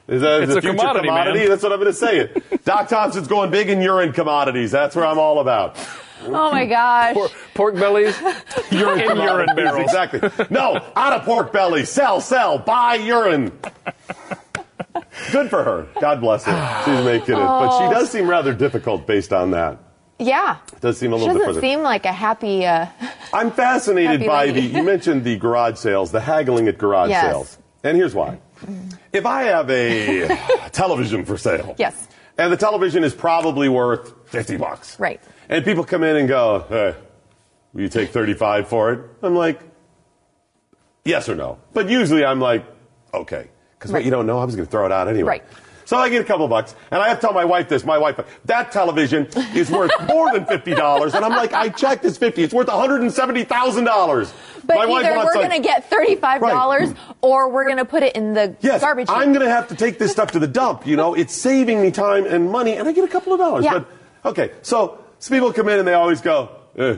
Is that It's the a future commodity, man. That's what I'm going to say. It. Doc Thompson's going big in urine commodities. That's where I'm all about. oh my gosh. Pork, pork bellies, urine in urine barrels. Exactly. No, out of pork belly. Sell, sell, buy urine. Good for her. God bless her. She's making it. But she does seem rather difficult based on that. Yeah. It Does seem a little bit doesn't seem like a happy. Uh, I'm fascinated Happy by the. You mentioned the garage sales, the haggling at garage Yes. sales, and here's why. If I have a television for sale, Yes. and the television is probably worth fifty bucks, Right. And people come in and go, "Hey, will you take thirty-five for it?" I'm like, yes or no. But usually I'm like, okay, because what Right. you don't know, I was going to throw it out anyway. Right. So I get a couple bucks, and I have to tell my wife this. My wife, that television is worth more than fifty dollars, and I'm like, I checked, it's fifty. It's worth one hundred and seventy thousand dollars. but my wife either we're like- going to get thirty-five dollars, or we're going to put it in the Yes, garbage. I'm going to have to take this stuff to the dump. You know, it's saving me time and money, and I get a couple of dollars. Yeah. But okay, so, so people come in and they always go, eh,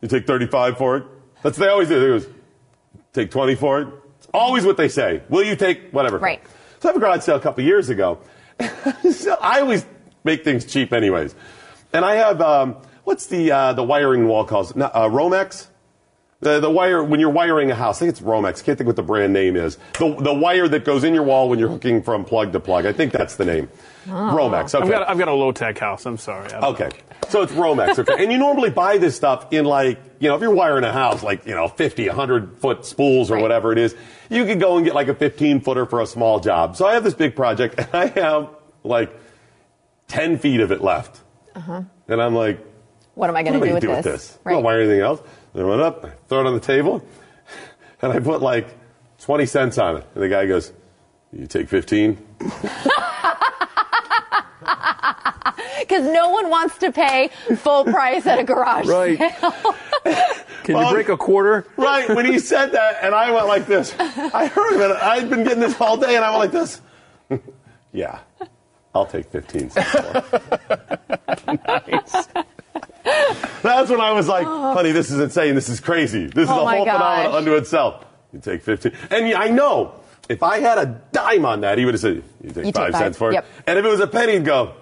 "You take 35 for it." That's what they always do. They goes, "Take 20 for it." Always what they say. Will you take whatever? Right. So I have a garage sale a couple years ago. so I always make things cheap, anyways. And I have um, what's the uh, the wiring wall calls? Uh, Romex. The, the wire, when you're wiring a house, I think it's Romex. Can't think what the brand name is. The, the wire that goes in your wall when you're hooking from plug to plug. I think that's the name. Romex. Okay. I've got, I've got a low tech house. I'm sorry. Okay. know. So it's Romex. Okay. and you normally buy this stuff in like, you know, if you're wiring a house, like, you know, 50, 100 foot spools or Right. whatever it is, you could go and get like a 15 footer for a small job. So I have this big project and I have like 10 feet of it left. Uh-huh. And I'm like, what am I going to am do with do this? with this? I don't wire anything else. Then I went up, I throw it on the table, and I put like 20 cents on it. And the guy goes, you take 15? Because no one wants to pay full price at a garage Right. sale. Can Well, you break a quarter? Right, when he said that, and I went like this. I heard of it. I'd been getting this all day, and I went like this. yeah, I'll take 15 cents more. That's when I was like, oh. honey, this is insane. This is crazy. This is Oh a whole phenomenon unto itself. You take 15. And I know, if I had a dime on that, he would have said, you take You take five five. cents for it. Yep. And if it was a penny, he'd go,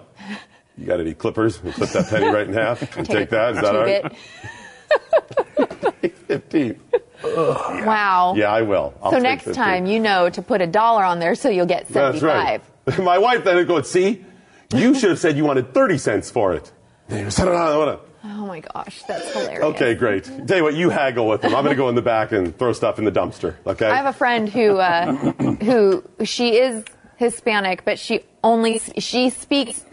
you got any clippers? We'll clip that penny right in half. and take that. Is that all right? Bit. 15. Wow. Yeah, I will. I'll so next 15. time you know to put a dollar on there so you'll get That's 75. right. My wife then would go, see, you should have said you wanted 30 cents for it. Then said, "No, no, no, no." Oh my gosh, that's hilarious. Okay, great. Tell you what, you haggle with them. I'm going to go in the back and throw stuff in the dumpster. Okay. I have a friend who uh, who she is Hispanic, but she only she speaks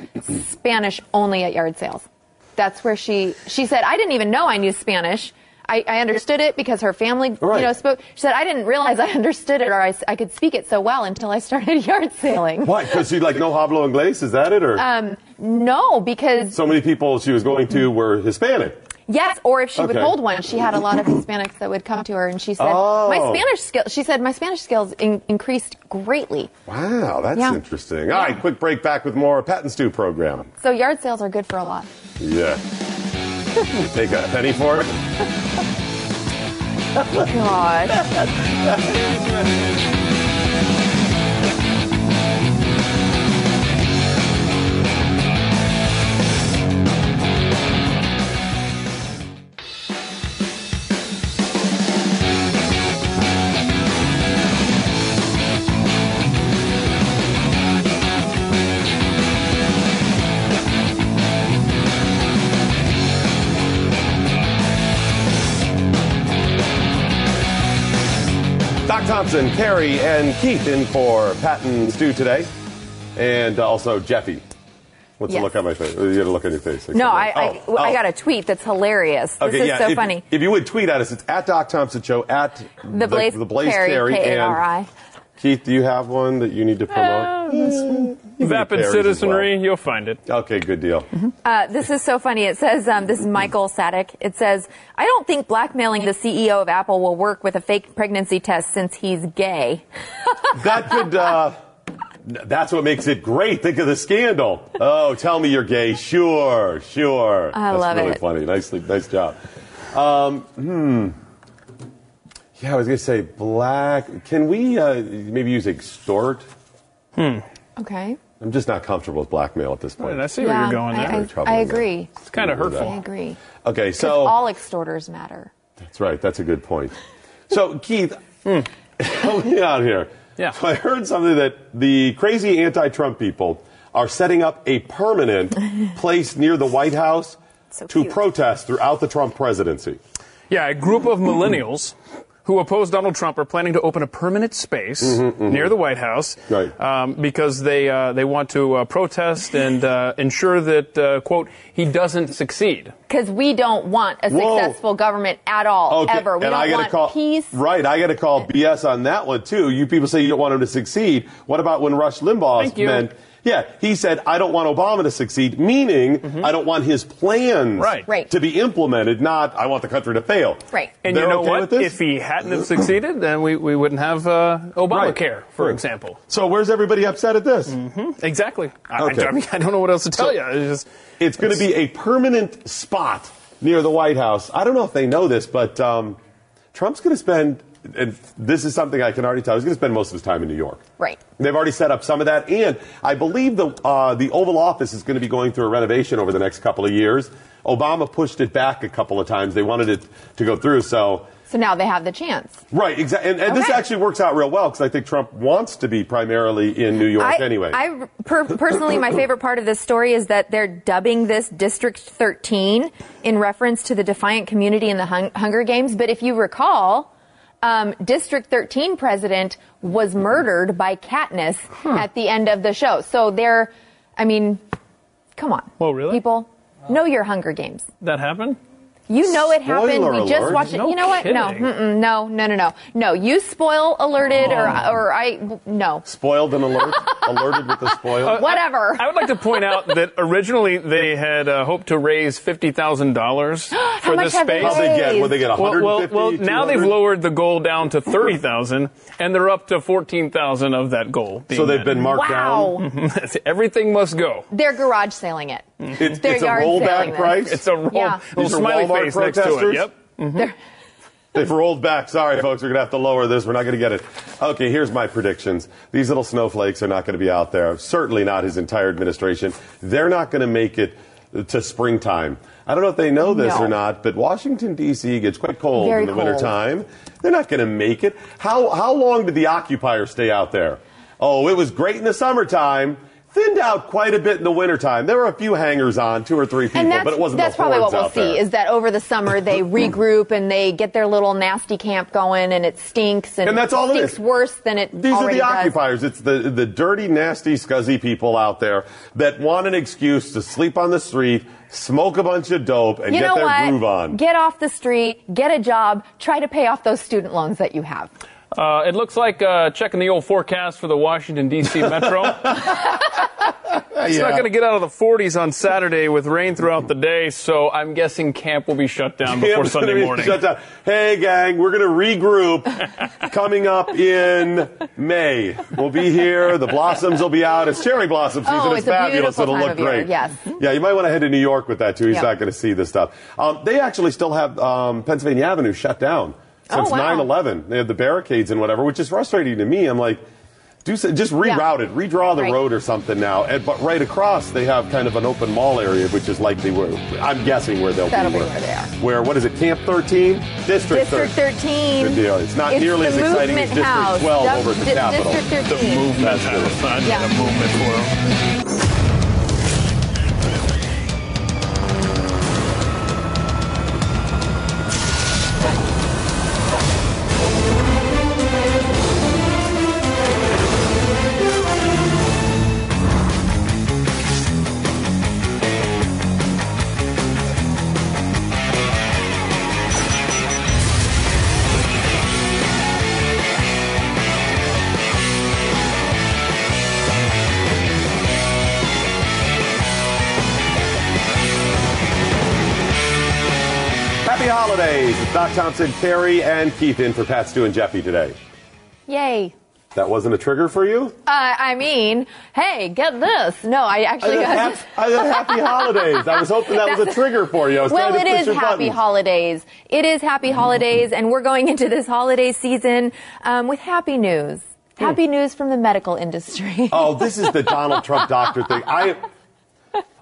Spanish only at yard sales. That's where she she said I didn't even know I knew Spanish. I, I understood it because her family, Right. you know, spoke. She said I didn't realize I understood it or I, I could speak it so well until I started yard sailing. Why? Because she like no hablo inglés? Is that it? Or Um, no, because so many people she was going to were Hispanic. Yes, or if she would hold one, she had a lot of Hispanics that would come to her, and she said, Oh. "My Spanish skill." She said, "My Spanish skills in- increased greatly." Wow, that's Yeah. interesting. All right, quick break back with more Pat and Stu program. So yard sales are good for a lot. Yeah. Take a penny for it? Oh gosh. Doc Thompson, Kari, and Keith in for Pat and Stu today. And uh, also Jeffy. What's the look on my face? You got a look on your face. No, I, I, Oh, I oh. got a tweet that's hilarious. This Okay, is yeah, so if, funny. If you would tweet at us, it's at Doc Thompson Show, at The Blaze, the, Blaze Kari, Kari, K-A-R-I. and Keith, do you have one that you need to promote? Vapid Carries as citizenry, you'll find it. Okay, good deal. Uh, this is so funny. It says, um, this is Michael Sadek. It says, I don't think blackmailing the CEO of Apple will work with a fake pregnancy test since he's gay. That could. Uh, that's what makes it great. Think of the scandal. Oh, tell me you're gay. Sure, sure. I that's love really it. funny. Nicely, nice job. Um, hmm. Yeah, I was gonna say black. Can we uh, maybe use extort? Okay. I'm just not comfortable with blackmail at this point. I see where you're going I, there. I, trouble I with that. agree. It's kind of hurtful. I agree. Okay, so All extorters matter. That's right. That's a good point. So, Keith, help me out here. Yeah. So I heard something that the crazy anti-Trump people are setting up a permanent place near the White House So to cute. protest throughout the Trump presidency. Yeah, a group of millennials who oppose Donald Trump are planning to open a permanent space near the White House Right. um, because they uh, they want to uh, protest and uh, ensure that uh, quote he doesn't succeed. Because we don't want a Whoa. successful government at all, Okay, ever. We and don't I gotta want call, peace. Right, I got to call BS on that one too. You people say you don't want him to succeed. What about when Rush Limbaugh's Thank you. men? Yeah, he said I don't want Obama to succeed, meaning I don't want his plans Mm-hmm. Right. Right. to be implemented. Not I want the country to fail. Right. And They're you know okay what? with this? If he hadn't have succeeded, then we, we wouldn't have uh, Obamacare, for Right. example. So where's everybody upset at this? Exactly. I, Okay. I, I mean, I don't know what else to tell So- you. It's just, It's going to be a permanent spot near the White House. I don't know if they know this, but um, Trump's going to spend, and this is something I can already tell, he's going to spend most of his time in New York. Right. They've already set up some of that, and I believe the uh, the Oval Office is going to be going through a renovation over the next couple of years. Obama pushed it back a couple of times; they wanted it to go through. So, So now they have the chance. right, exactly, and, and this actually works out real well because I think Trump wants to be primarily in New York I, anyway. I per, personally, my favorite part of this story is that they're dubbing this District 13 in reference to the defiant community in the hung, Hunger Games. But if you recall, um, District 13 president was murdered by Katniss at the end of the show. So they're, I mean, come on. Whoa, really? People, know your Hunger Games. that happened? You know it happened. Spoiler You just watched it. No you know what? No, kidding. No, no, no, no, no. You spoil alerted or Oh. or I no. Spoiled and alert, alerted with the spoil. Whatever. I would like to point out that originally they had uh, hoped to raise fifty thousand dollars for much this have they space. How'd they get? What they get? Well, 150? well, well, now they've lowered the goal down to thirty thousand, and they're up to fourteen thousand of that goal. being So they've met. been marked wow. down. Everything must go. They're garage sailing it. Mm-hmm. It's, They're it's a yard sailing rollback this. price. It's a roll, Yeah. little These are smiley Walmart face next to protesters? it. Yep. Mm-hmm. They're- They've rolled back. Sorry, folks, we're going to have to lower this. We're not going to get it. Okay, here's my predictions. These little snowflakes are not going to be out there. Certainly not his entire administration. They're not going to make it to springtime. I don't know if they know this No. or not, but Washington, D.C. gets quite cold Very in the cold. wintertime. They're not going to make it. How, how long did the occupiers stay out there? Oh, it was great in the summertime. Thinned out quite a bit in the wintertime. There were a few hangers on, two or three people, but it wasn't that's probably what we'll see there. is that over the summer they regroup and they get their little nasty camp going and it stinks and, And that's all it stinks is. worse than it These are the does. occupiers. It's the, the dirty, nasty, scuzzy people out there that want an excuse to sleep on the street, smoke a bunch of dope, and You get their what? groove on. Get off the street, get a job, try to pay off those student loans that you have. Uh, it looks like uh, checking the old forecast for the Washington D.C. Metro. It's not going to get out of the 40s on Saturday with rain throughout the day, so I'm guessing camp will be shut down before Camp's gonna Sunday be morning. shut down. Hey, gang, we're going to regroup coming up in May. We'll be here. The blossoms will be out. It's cherry blossom season. Oh, it's, it's fabulous. beautiful It'll look of year, great. yes. Yeah, you might want to head to New York with that, too. He's Yep. not going to see this stuff. Um, they actually still have um, Pennsylvania Avenue shut down Oh, since Oh, wow. 9-11. They have the barricades and whatever, which is frustrating to me. I'm like, do s- just reroute it, redraw the Right. road or something now. And, but right across, they have kind of an open mall area, which is likely where I'm guessing where they'll That'll be. be where they are. Where what is it? Camp 13, District, District 13. Good deal. It's not It's nearly as exciting as movement District house. 12 Dub- over at the Di- Capitol. District The movement That's house. Yeah. a movement for Happy holidays. It's Doc Thompson, Kari, and Keith in for Pat, Stu, and Jeffy today. Yay. That wasn't a trigger for you? Uh, I mean, hey, get this. No, I I actually said, got hap- I happy holidays. I was hoping that was a trigger for you. I well, it is happy buttons. holidays. It is happy holidays, and we're going into this holiday season um, with happy news. Happy news from the medical industry. Oh, this is the Donald Trump doctor thing. I,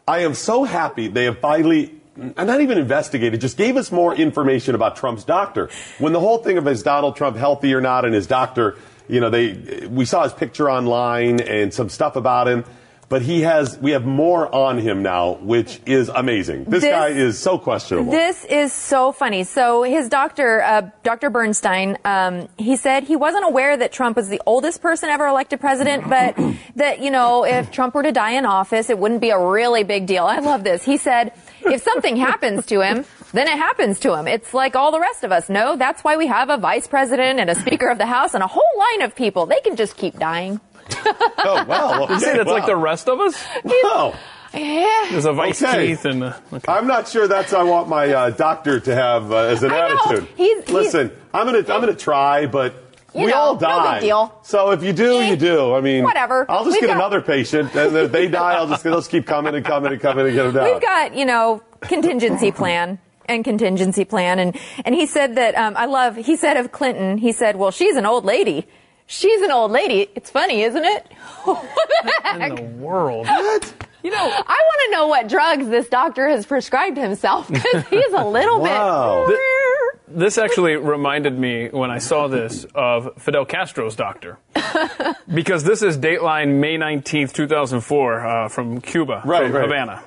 I am so happy they have finally, not even investigated, just gave us more information about Trump's doctor. When the whole thing of is Donald Trump healthy or not, and his doctor, you know, they, we saw his picture online and some stuff about him. But he has, we have more on him now, which is amazing. This, This- guy is so questionable. This is so funny. So his doctor, uh, Dr. Bornstein, um, he said he wasn't aware that Trump was the oldest person ever elected president, but that you know if Trump were to die in office, it wouldn't be a really big deal. I love this. He said if something happens to him, then it happens to him. It's like all the rest of us. No, that's why we have a vice president and a speaker of the house and a whole line of people. They can just keep dying. oh, wow. Okay, You say that's like the rest of us? Wow. Yeah. There's a vice Okay. teeth and a, okay. I'm not sure that's I want my uh, doctor to have uh, as an I know. attitude. He's- he's- Listen, I'm gonna I'm gonna try, but You we know, all no big die. deal. So if you do, Eh, you do. I mean, whatever. I'll just We've get got- another patient, and if they die, I'll just they'll just keep coming and coming and coming and get them down. We've got, you know, contingency plan and contingency plan. And, and he said that, um, I love, he said of Clinton, he said, well, she's an old lady. She's an old lady. It's funny, isn't it? what the heck? in the world. What? You know, I want to know what drugs this doctor has prescribed himself because he's a little Wow. bit. This actually reminded me when I saw this of Fidel Castro's doctor. because this is Dateline May 19th, 2004, uh, from Cuba, Right, from right. Havana.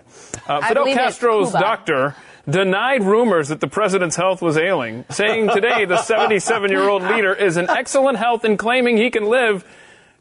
Uh, Fidel Castro's doctor denied rumors that the president's health was ailing, saying today the 77 year old leader is in excellent health and claiming he can live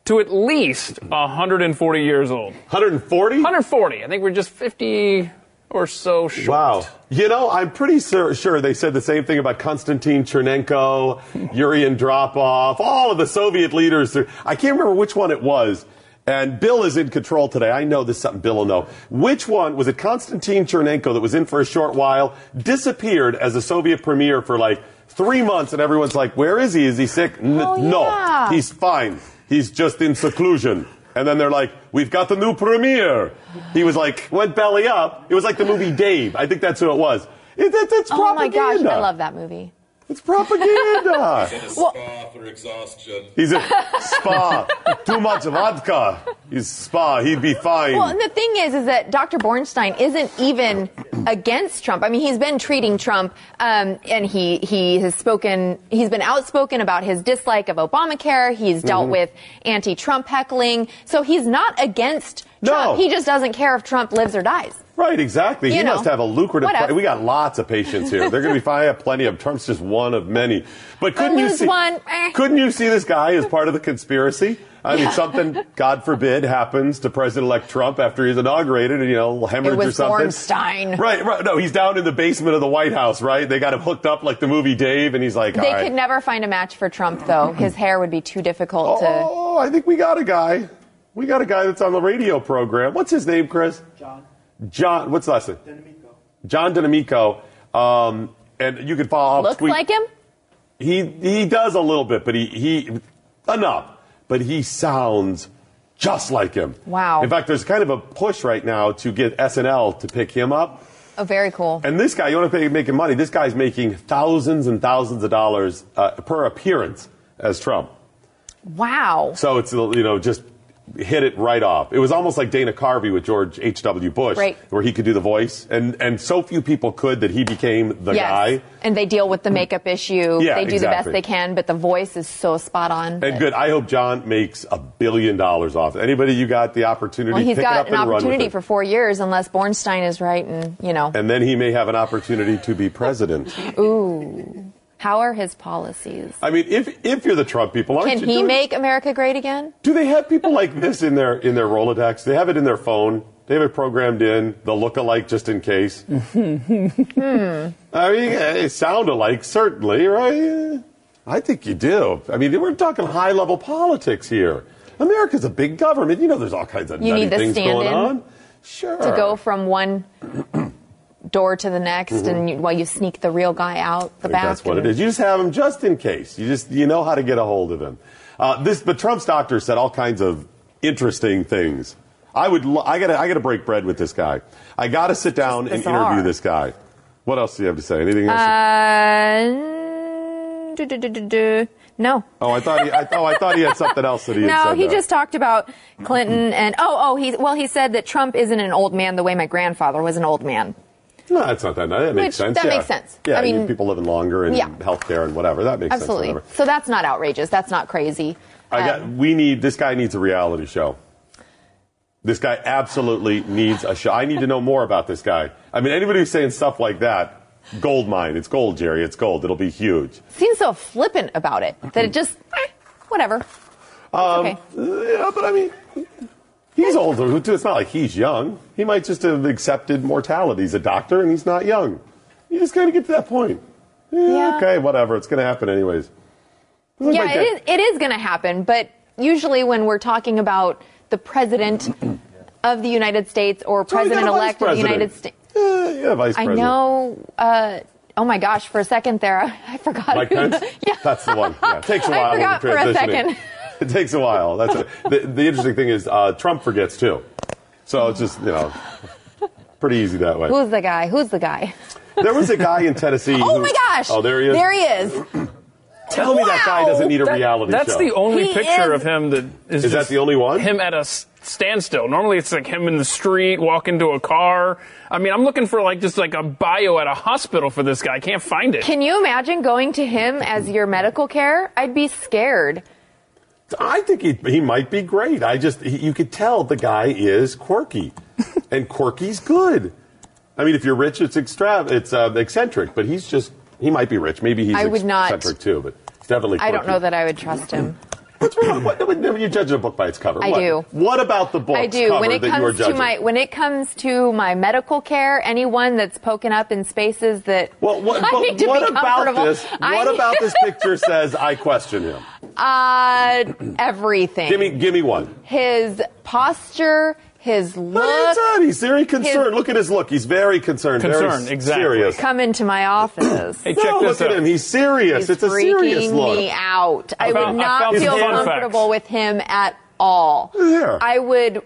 to at least 140 years old. 140. 140. I think we're just 50. Or so short? Wow. You know, I'm pretty sur- sure they said the same thing about Konstantin Chernenko, Yuri Andropov, all of the Soviet leaders. I can't remember which one it was. And Bill is in control today. I know this is something Bill will know. Which one was it Konstantin Chernenko that was in for a short while, disappeared as a Soviet premier for like three months, and everyone's like, where is he? Is he sick? N- Oh, no. He's fine. He's just in seclusion. And then they're like, we've got the new premier. He was like, went belly up. It was like the movie Dave. I think that's who it was. It, it, it's Oh my propaganda. gosh, I love that movie. It's propaganda. In a spa for exhaustion. He's a spa. Too much vodka. He's spa. He'd be fine. Well, and the thing is, is that Dr. Bornstein isn't even against Trump. I mean, he's been treating Trump, um, and he he has spoken. He's been outspoken about his dislike of Obamacare. He's dealt Mm-hmm. with anti-Trump heckling, so he's not against No. Trump. He just doesn't care if Trump lives or dies. Right, exactly. he know, must have a lucrative. whatever. we got lots of patients here. They're going to be fine. I have plenty of. terms, just one of many. But couldn't you see? one, eh. Couldn't you see this guy as part of the conspiracy? I mean, something, God forbid, happens to President-elect Trump after he's inaugurated, and you know, hemorrhage It was or something. Bornstein. Right, right. No, he's down in the basement of the White House. Right, they got him hooked up like the movie Dave, and he's like, They all right. could never find a match for Trump, though. His hair would be too difficult to. Oh, I think we got a guy. We got a guy that's on the radio program. What's his name, Chris? John. John. What's the last name? John Di Domenico. Um, and you can follow. I'll Looks tweet- like him. He he does a little bit, but he he enough. But he sounds just like him. Wow. In fact, there's kind of a push right now to get SNL to pick him up. Oh, very cool. And this guy, you want to pay making money? This guy's making thousands and thousands of dollars uh, per appearance as Trump. Wow. So it's you know just hit it right off. It was almost like Dana Carvey with George H. W. Bush, Right. where he could do the voice, and and so few people could that he became the yes. guy. And they deal with the makeup issue. Yeah, they do the best they can, but the voice is so spot on. And good. I hope John makes a billion dollars off. Anybody you got the opportunity, Well, he's pick it up got an and run with opportunity for four years unless Bornstein is right and, you know. And then he may have an opportunity to be president. Ooh. How are his policies? I mean, if if you're the Trump people, aren't Can he doing- make America great again? Do they have people like this in their in their Rolodex? They have it in their phone. They have it programmed in. They'll look alike just in case. Hmm. I mean, eh, they sound alike, certainly, right? I think you do. I mean, we're talking high level politics here. America's a big government. You know, there's all kinds of You nutty need the things going on. Sure. To go from one door to the next and you, while you sneak the real guy out the Mm-hmm. Back. that's what it is. You just have him just in case. You just you know how to get a hold of him. Uh, this, but Trump's doctor said all kinds of interesting things. I would. Lo- I gotta. I gotta break bread with this guy. I gotta sit down and interview this guy. What else do you have to say? Anything else? Uh, do, do, do. No. oh, I thought. He, I, oh, I thought he had something else that he No, he there. just talked about Clinton and oh oh he well he said that Trump isn't an old man the way my grandfather was an old man. No, that's not that. That makes Which- sense. that yeah. makes sense. Yeah, I mean- people living longer and Yeah. healthcare and whatever. That makes Absolutely. sense. Whatever. So that's not outrageous. That's not crazy. I got. Um, We need. This guy needs a reality show. This guy absolutely needs a show. I need to know more about this guy. I mean, anybody who's saying stuff like that, gold mine. It's gold, Jerry. It's gold. It'll be huge. seems so flippant about it that it just eh, whatever. It's okay. Yeah, but I mean, he's older too. It's not like he's young. He might just have accepted mortality. He's a doctor and he's not young. You just kind of get to that point. Yeah, Yeah. Okay, whatever. It's going to happen anyways. Like Yeah, my it is, it is going to happen, but usually when we're talking about the president of the United States or So president elect of the. United States. Yeah, yeah, vice I know. Uh, oh my gosh! For a second there, I, I forgot. Mike Pence? the- yeah. That's the one. Yeah, it takes a while. when forgot for a second. It takes a while. That's it. The, the interesting thing is uh, Trump forgets too. So it's just, you know, pretty easy that way. Who's the guy? Who's the guy? There was a guy in Tennessee. Oh who- my gosh! Oh, there he is. There he is. Tell me that guy doesn't need a That- reality that's show. the only He picture is- of him that is. Is that the only one? Him at a standstill. Normally, it's like him in the street, walking to a car. I mean, I'm looking for like just like a bio at a hospital for this guy. I can't find it. Can you imagine going to him as your medical care? I'd be scared. I think he, he might be great. I just, he, you could tell the guy is quirky. and quirky's good. I mean, if you're rich, it's extra, it's uh, eccentric, but he's just, he might be rich. Maybe he's I would not- eccentric too, but it's definitely quirky. I don't know that I would trust him. What's wrong? What, what, you judge a book by its cover. I What- do. What about the book I do. cover When it that you are comes to my when it comes to my medical care, anyone that's poking up in spaces that well, what, I need to what be about comfortable. this? What about this picture says I question him? Uh, everything. Give me, give me one. his posture, his What are look. you saying? He's very concerned. his- look at his look. He's very concerned. very exactly. Serious. Come into my office. Hey, check no, this look out. at him. He's serious. He's it's a serious freaking look. me out. I, found- would not found feel comfortable facts. with him at all. There. I would.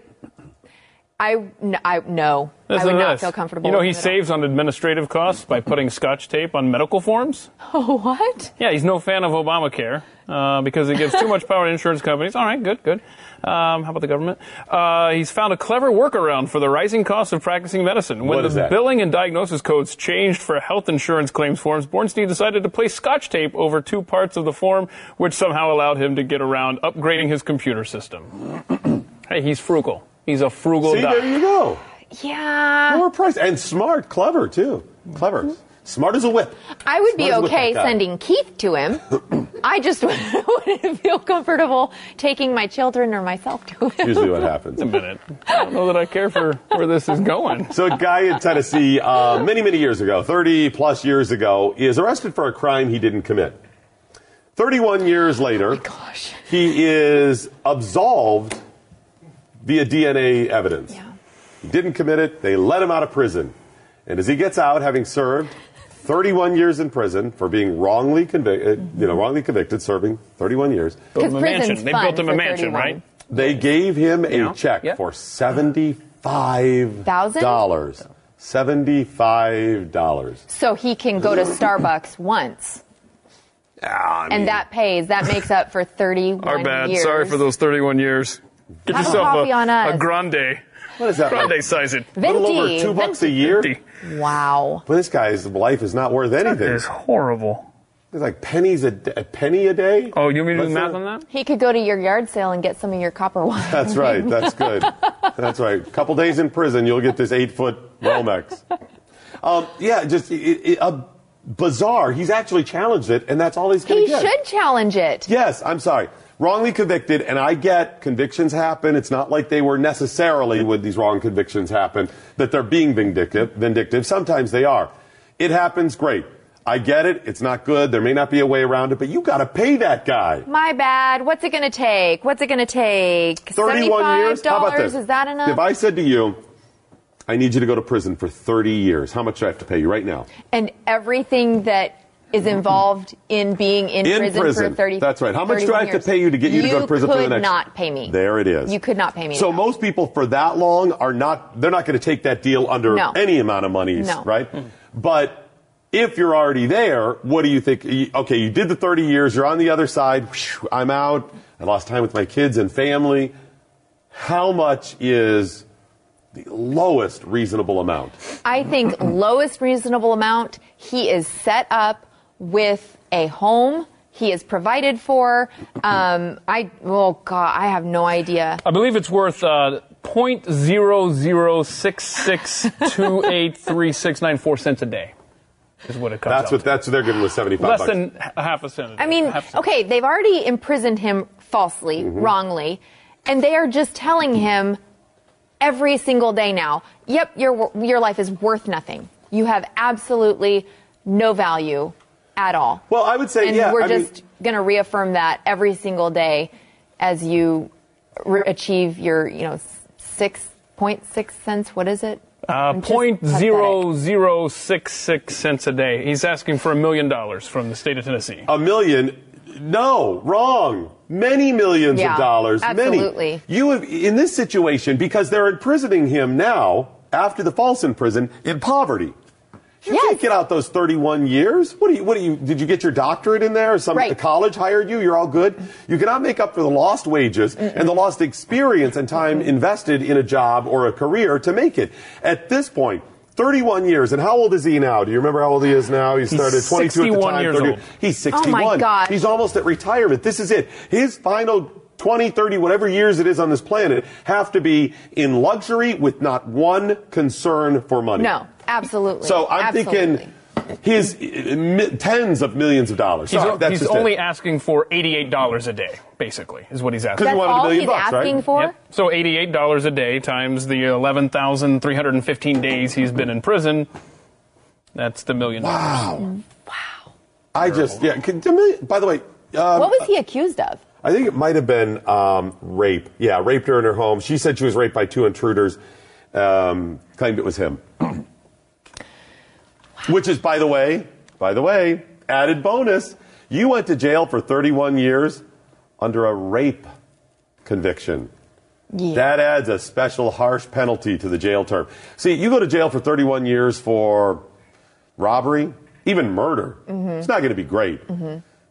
I, n- I no. I Listen would to not this. feel comfortable. You know with he him at all. saves on administrative costs by putting scotch tape on medical forms. Oh, what? Yeah, he's no fan of Obamacare uh, because it gives too much power to insurance companies. All right, good, good. Um, how about the government? Uh, he's found a clever workaround for the rising cost of practicing medicine. When What the that? billing and diagnosis codes changed for health insurance claims forms, Bornstein decided to place scotch tape over two parts of the form, which somehow allowed him to get around upgrading his computer system. hey, he's frugal. He's a frugal See, guy. there you go. Yeah. Lower price and smart, clever too. Clever, smart as a whip. I would be Smart as a whip, okay sending Keith to him. I just wouldn't feel comfortable taking my children or myself to him. Usually, what happens. a minute. I don't know that I care for where this is going. So, a guy in Tennessee, uh, many, many years ago, 30 plus years ago, is arrested for a crime he didn't commit. 31 years later, Gosh. he is absolved via DNA evidence. Yeah. He didn't commit it. They let him out of prison. And as he gets out, having served 31 years in prison for being wrongly convicted, uh, you know, wrongly convicted, serving 31 years, Built Because him a mansion. They built him a mansion, 31. right? they gave him a Yeah. check Yeah. for seventy-five Thousand? dollars. Seventy-five dollars. So he can go to Starbucks once. Ah, and that pays. That makes up for 31 Our bad. years. Sorry for those 31 years. Get Have a yourself coffee on us. a grande. What is that? Grande Like, size it. a little over Venti. two bucks a Venti. year. Wow. But this guy's life is not worth anything. It's horrible. It's like pennies a penny a day. Oh, you mean to do math on that? He could go to your yard sale and get some of your copper wire. That's right. That's good. That's right. A couple days in prison, you'll get this eight foot Romex. Um, yeah, just it, it, uh, bizarre. He's actually challenged it, and that's all he's going He to get. should challenge it. Yes, I'm sorry. Wrongly convicted, and I get convictions happen. It's not like they were necessarily when these wrong convictions happen that they're being vindictive. Vindictive. Sometimes they are. It happens. Great. I get it. It's not good. There may not be a way around it, but you got to pay that guy. My bad. What's it going to take? What's it going to take? 31 years. How about this? Is that enough? If I said to you, I need you to go to prison for 30 years, how much do I have to pay you right now? and everything that is involved in being in, In prison, prison. for 30 That's right. How much do I have to pay you to get you to go to prison for the next? You could not pay me. There it is. You could not pay me. So to go. most people for that long are not, they're not going to take that deal under No. any amount of monies, No. right? Hmm. But if you're already there, what do you think? Okay, you did the 30 years, you're on the other side, Whew, I'm out, I lost time with my kids and family. How much is the lowest reasonable amount? I think lowest reasonable amount. He is set up with a home. He is provided for. Um, I oh god, I have no idea. I believe it's worth uh, point zero zero six six two eight three six nine four cents a day. Is what it comes That's out what to. that's what they're giving with 75 Less bucks. than h- a half a cent. a day. I mean, cent. okay, they've already imprisoned him falsely, Mm-hmm. wrongly, and they are just telling him every single day now, "Yep, your your life is worth nothing. You have absolutely no value at all." Well, I would say, and yeah, we're I just going to reaffirm that every single day as you re- achieve your, you know, six point six cents. What is it? Uh, I'm point pathetic. zero zero six six cents a day. He's asking for a million dollars from the state of Tennessee. A million? No, wrong. Many millions Yeah, of dollars. absolutely. Many. You have, in this situation, because they're imprisoning him now, after the false in prison, in poverty. You Yes. can't get out those 31 years. What do you, what do you, did you get your doctorate in there? Or some Right. college hired you? You're all good? You cannot make up for the lost wages and the lost experience and time invested in a job or a career to make it. At this point, 31 years. And how old is he now? Do you remember how old he is now? He started 22 at the 61 time. years 30 old. He's 61. Oh my gosh. He's almost at retirement. This is it. His final 20, 30, whatever years it is on this planet have to be in luxury with not one concern for money. No, absolutely. So I'm Absolutely. thinking his tens of millions of dollars. He's, Sorry, that's he's only it. asking for $88 a day, basically, is what he's asking. Because he That's wanted a all million he's bucks, right? asking for? Yep. So $88 a day times the 11,315 days he's been in prison. That's the million dollars. Wow. I just yeah. could- By the way, um, What was he accused of? I think it might have been um, rape. Yeah, raped her in her home. She said she was raped by two intruders. Um, claimed it was him. Which is, by the way, by the way, added bonus. You went to jail for 31 years under a rape conviction. Yeah. That adds a special harsh penalty to the jail term. See, you go to jail for 31 years for robbery, even murder. Mm-hmm. It's not going to be great.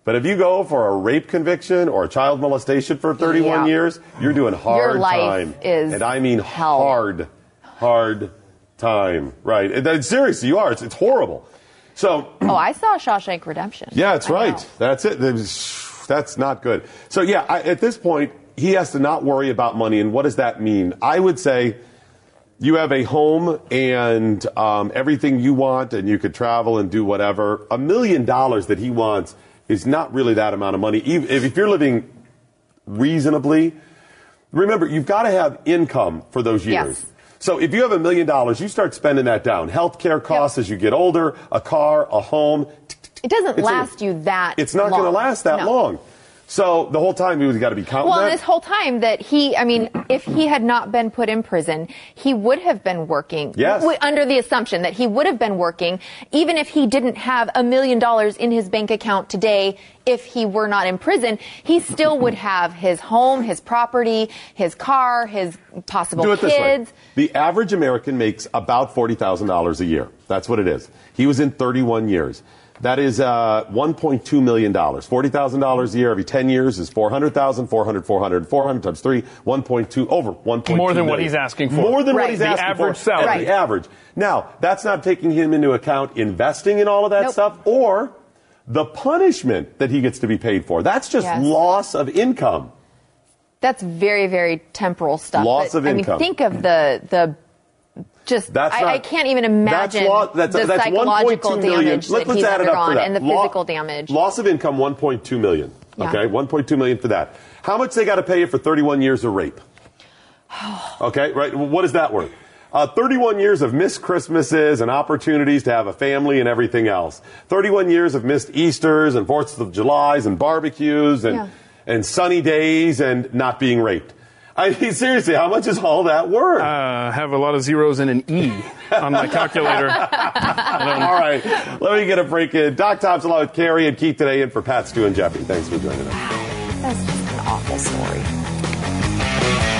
But if you go for a rape conviction or a child molestation for 31 Yeah. years, you're doing hard Your life time. is and I mean hell. hard, hard time. Right? And seriously, you are. It's, it's horrible. So, Oh, I saw Shawshank Redemption. yeah, that's right. That's it. That's not good. So yeah, I, at this point, he has to not worry about money. And what does that mean? I would say you have a home and um, everything you want, and you could travel and do whatever. A million dollars that he wants is not really that amount of money. Even if you're living reasonably, remember you've got to have income for those years. Yes. So if you have a million dollars, you start spending that down. Healthcare costs as you get older, a car, a home. It doesn't It's a- last you that It's not going to last that No. long. So the whole time we've got to be counting Well, this whole time that he, I mean, if he had not been put in prison, he would have been working. Yes. w- under the assumption that he would have been working, even if he didn't have a million dollars in his bank account today, if he were not in prison, he still would have his home, his property, his car, his possible Do it this way. The average American makes about $40,000 a year. That's what it is. He was in 31 years. That is uh, $1.2 million. $40,000 a year every 10 years is 400,000, 400, 400, 400 times 3, 1.2, over 1.2 More than what he's asking for. More than what Right. he's The asking average for. salary. at The average. Now, that's not taking him into account investing in all of that Nope. stuff or the punishment that he gets to be paid for. That's just Yes. loss of income. That's very, very temporal stuff. Loss But, of I mean, income. think of the the. Just, That's I, not, I can't even imagine that's lo- that's, the that's psychological 1.2 million. damage Let, that he's add it up for undergone that. and the Lo- physical damage. Loss of income, 1.2 million. Yeah. Okay, 1.2 million for that. How much they got to pay you for 31 years of rape? okay, right. Well, What is that worth? Uh, 31 years of missed Christmases and opportunities to have a family and everything else. 31 years of missed Easters and Fourths of Julys and barbecues and, Yeah. and sunny days and not being raped. I mean, seriously, how much is all that worth? Uh, have a lot of zeros and an E on my calculator. All right, let me get a break in. Doc Thompson along with Kari and Keith today in for Pat, Stu, and Jeffy. Thanks for joining us. That's just an awful story.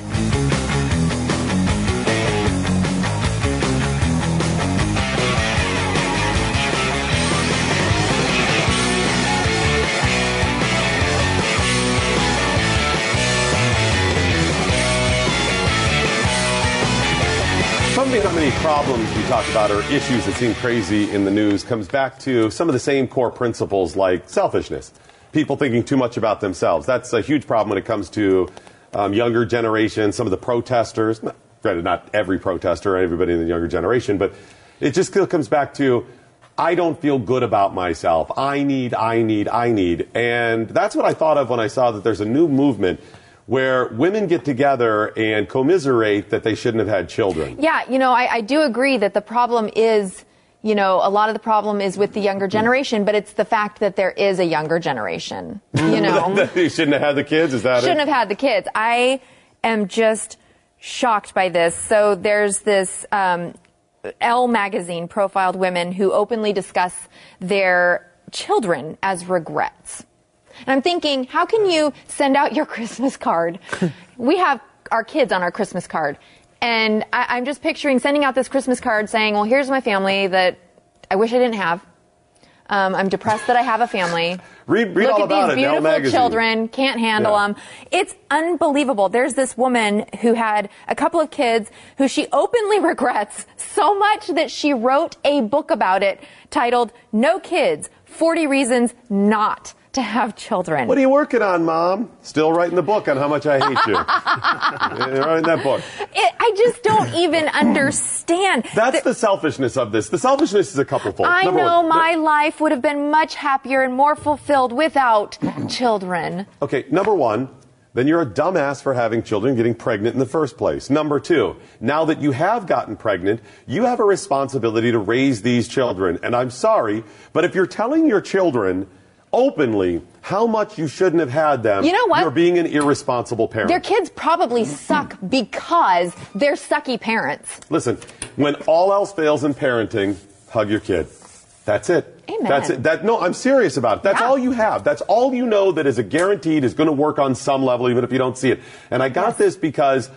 Some of the many problems we talk about or issues that seem crazy in the news comes back to some of the same core principles like selfishness. People thinking too much about themselves. That's a huge problem when it comes to um, younger generation, some of the protesters. Not, granted, not every protester, everybody in the younger generation, but it just still comes back to I don't feel good about myself. I need, I need, I need. And that's what I thought of when I saw that there's a new movement where women get together and commiserate that they shouldn't have had children. Yeah, you know, I, I do agree that the problem is, you know, a lot of the problem is with the younger generation, but it's the fact that there is a younger generation. You know, you shouldn't have had the kids. Is that shouldn't it? have had the kids. I am just shocked by this. So there's this um, Elle magazine profiled women who openly discuss their children as regrets. And I'm thinking, how can you send out your Christmas card? we have our kids on our Christmas card. And I, I'm just picturing sending out this Christmas card saying, well, here's my family that I wish I didn't have. Um, I'm depressed that I have a family. Read- read Look all at about these it beautiful children, can't handle Yeah. them. It's unbelievable. There's this woman who had a couple of kids who she openly regrets so much that she wrote a book about it titled No Kids 40 Reasons Not to Have Children. What are you working on, Mom? Still writing the book on how much I hate you. Writing that book. It, I just don't even understand. That's the selfishness of this. The selfishness is a couple fold. I Number know one, my life would have been much happier and more fulfilled without children. Okay, number one, then you're a dumbass for having children getting pregnant in the first place. Number two, now that you have gotten pregnant, you have a responsibility to raise these children. And I'm sorry, but if you're telling your children openly how much you shouldn't have had them, You know what? you're being an irresponsible parent. Their kids probably suck because they're sucky parents. Listen, when all else fails in parenting, hug your kid. That's it. Amen. That's it. That no, I'm serious about it. That's Yeah. all you have. That's all you know that is a guaranteed is going to work on some level, even if you don't see it. And I got this because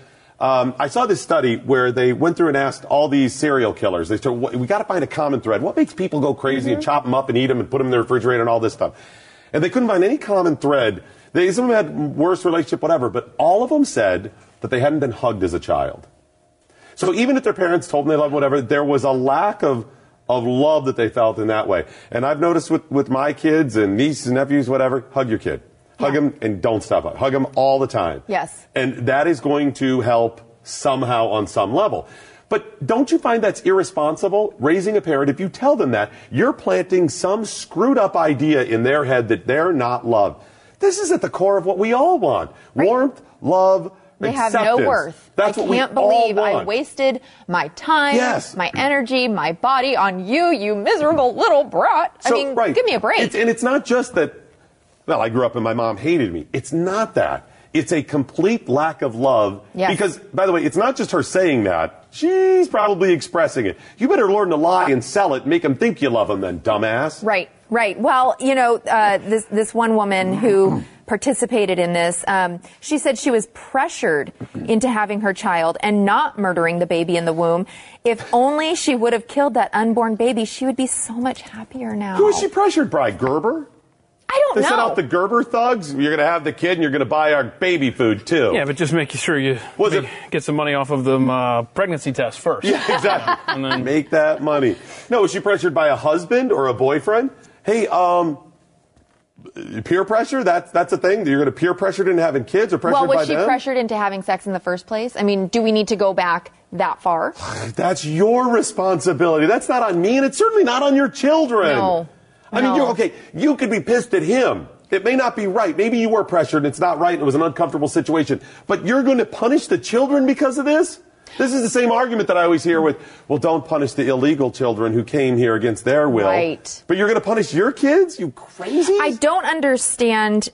um, I saw this study where they went through and asked all these serial killers. They said, "We got to find a common thread. What makes people go crazy and chop them up and eat them and put them in the refrigerator and all this stuff?" And they couldn't find any common thread. They some of them had worse relationship, whatever, but all of them said that they hadn't been hugged as a child. So even if their parents told them they loved whatever, there was a lack of of love that they felt in that way. And I've noticed with, with my kids and nieces and nephews, whatever, hug your kid. Hug Yeah. them and don't stop. Hug them all the time. Yes. And that is going to help somehow on some level. But don't you find that's irresponsible? Raising a parent, if you tell them that, you're planting some screwed up idea in their head that they're not loved. This is at the core of what we all want. Warmth, love, They have no acceptance. worth. That's I what we can't all believe I wasted my time, Yes. my energy, my body on you, you miserable little brat. I So, mean, right. give me a break. It's, and it's not just that, well, I grew up and my mom hated me. It's not that. It's a complete lack of love. Yes. Because, by the way, it's not just her saying that. She's probably expressing it. You better learn to lie and sell it make them think you love them then, dumbass. Right, right. Well, you know, uh, this this one woman who participated in this, um, she said she was pressured into having her child and not murdering the baby in the womb. If only she would have killed that unborn baby, she would be so much happier now. Who is she pressured by? Gerber? I don't They know. sent out the Gerber thugs. You're going to have the kid and you're going to buy our baby food too. Yeah, but just make sure you Was make- it- get some money off of the uh, pregnancy test first. Yeah, exactly. And then- Make that money. No, was she pressured by a husband or a boyfriend? Hey, um, peer pressure? That's that's a thing. You're going to peer pressured into having kids or pressured well, by was she them? pressured into having sex in the first place? I mean, do we need to go back that far? That's your responsibility. That's not on me, and it's certainly not on your children. No. I mean, you're okay. You could be pissed at him. It may not be right. Maybe you were pressured and it's not right and it was an uncomfortable situation. But you're going to punish the children because of this? This is the same argument that I always hear with, well, don't punish the illegal children who came here against their will. Right. But you're going to punish your kids? You crazy? I don't understand.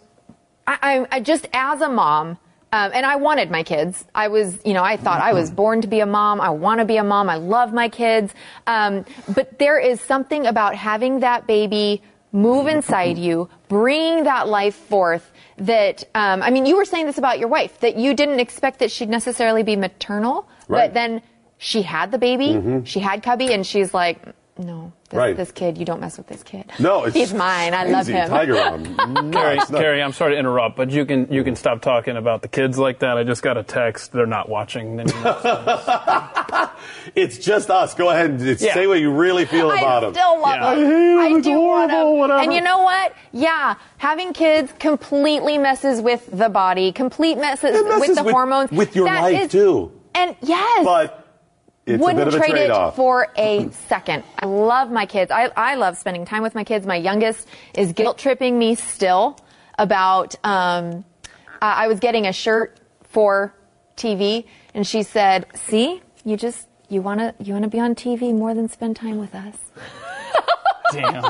I, I, I just as a mom, um, and I wanted my kids. I was, you know, I thought I was born to be a mom. I want to be a mom. I love my kids. Um, but there is something about having that baby move inside you, bringing that life forth. That um, I mean, you were saying this about your wife that you didn't expect that she'd necessarily be maternal, Right. but then she had the baby, she had Cubby, and she's like, no, this, Right. this kid, you don't mess with this kid. no, it's he's mine. I love crazy. him. Tiger Mom. Kari, Nuts, nuts. Kari, I'm sorry to interrupt, but you can you can stop talking about the kids like that. I just got a text; they're not watching. It's just us. Go ahead and Yeah. say what you really feel about I still love Yeah. him. I hate him. I do want horrible, him. whatever. And you know what? Yeah, having kids completely messes with the body, complete messes, messes with the with- hormones. with your That life, is- too. And yes. But it's wouldn't bit of a trade trade-off. it for a second. I love my kids. I, I love spending time with my kids. My youngest is guilt tripping me still about. Um, I I was getting a shirt for TV, and she said, "See, you just you wanna you wanna be on TV more than spend time with us." Damn.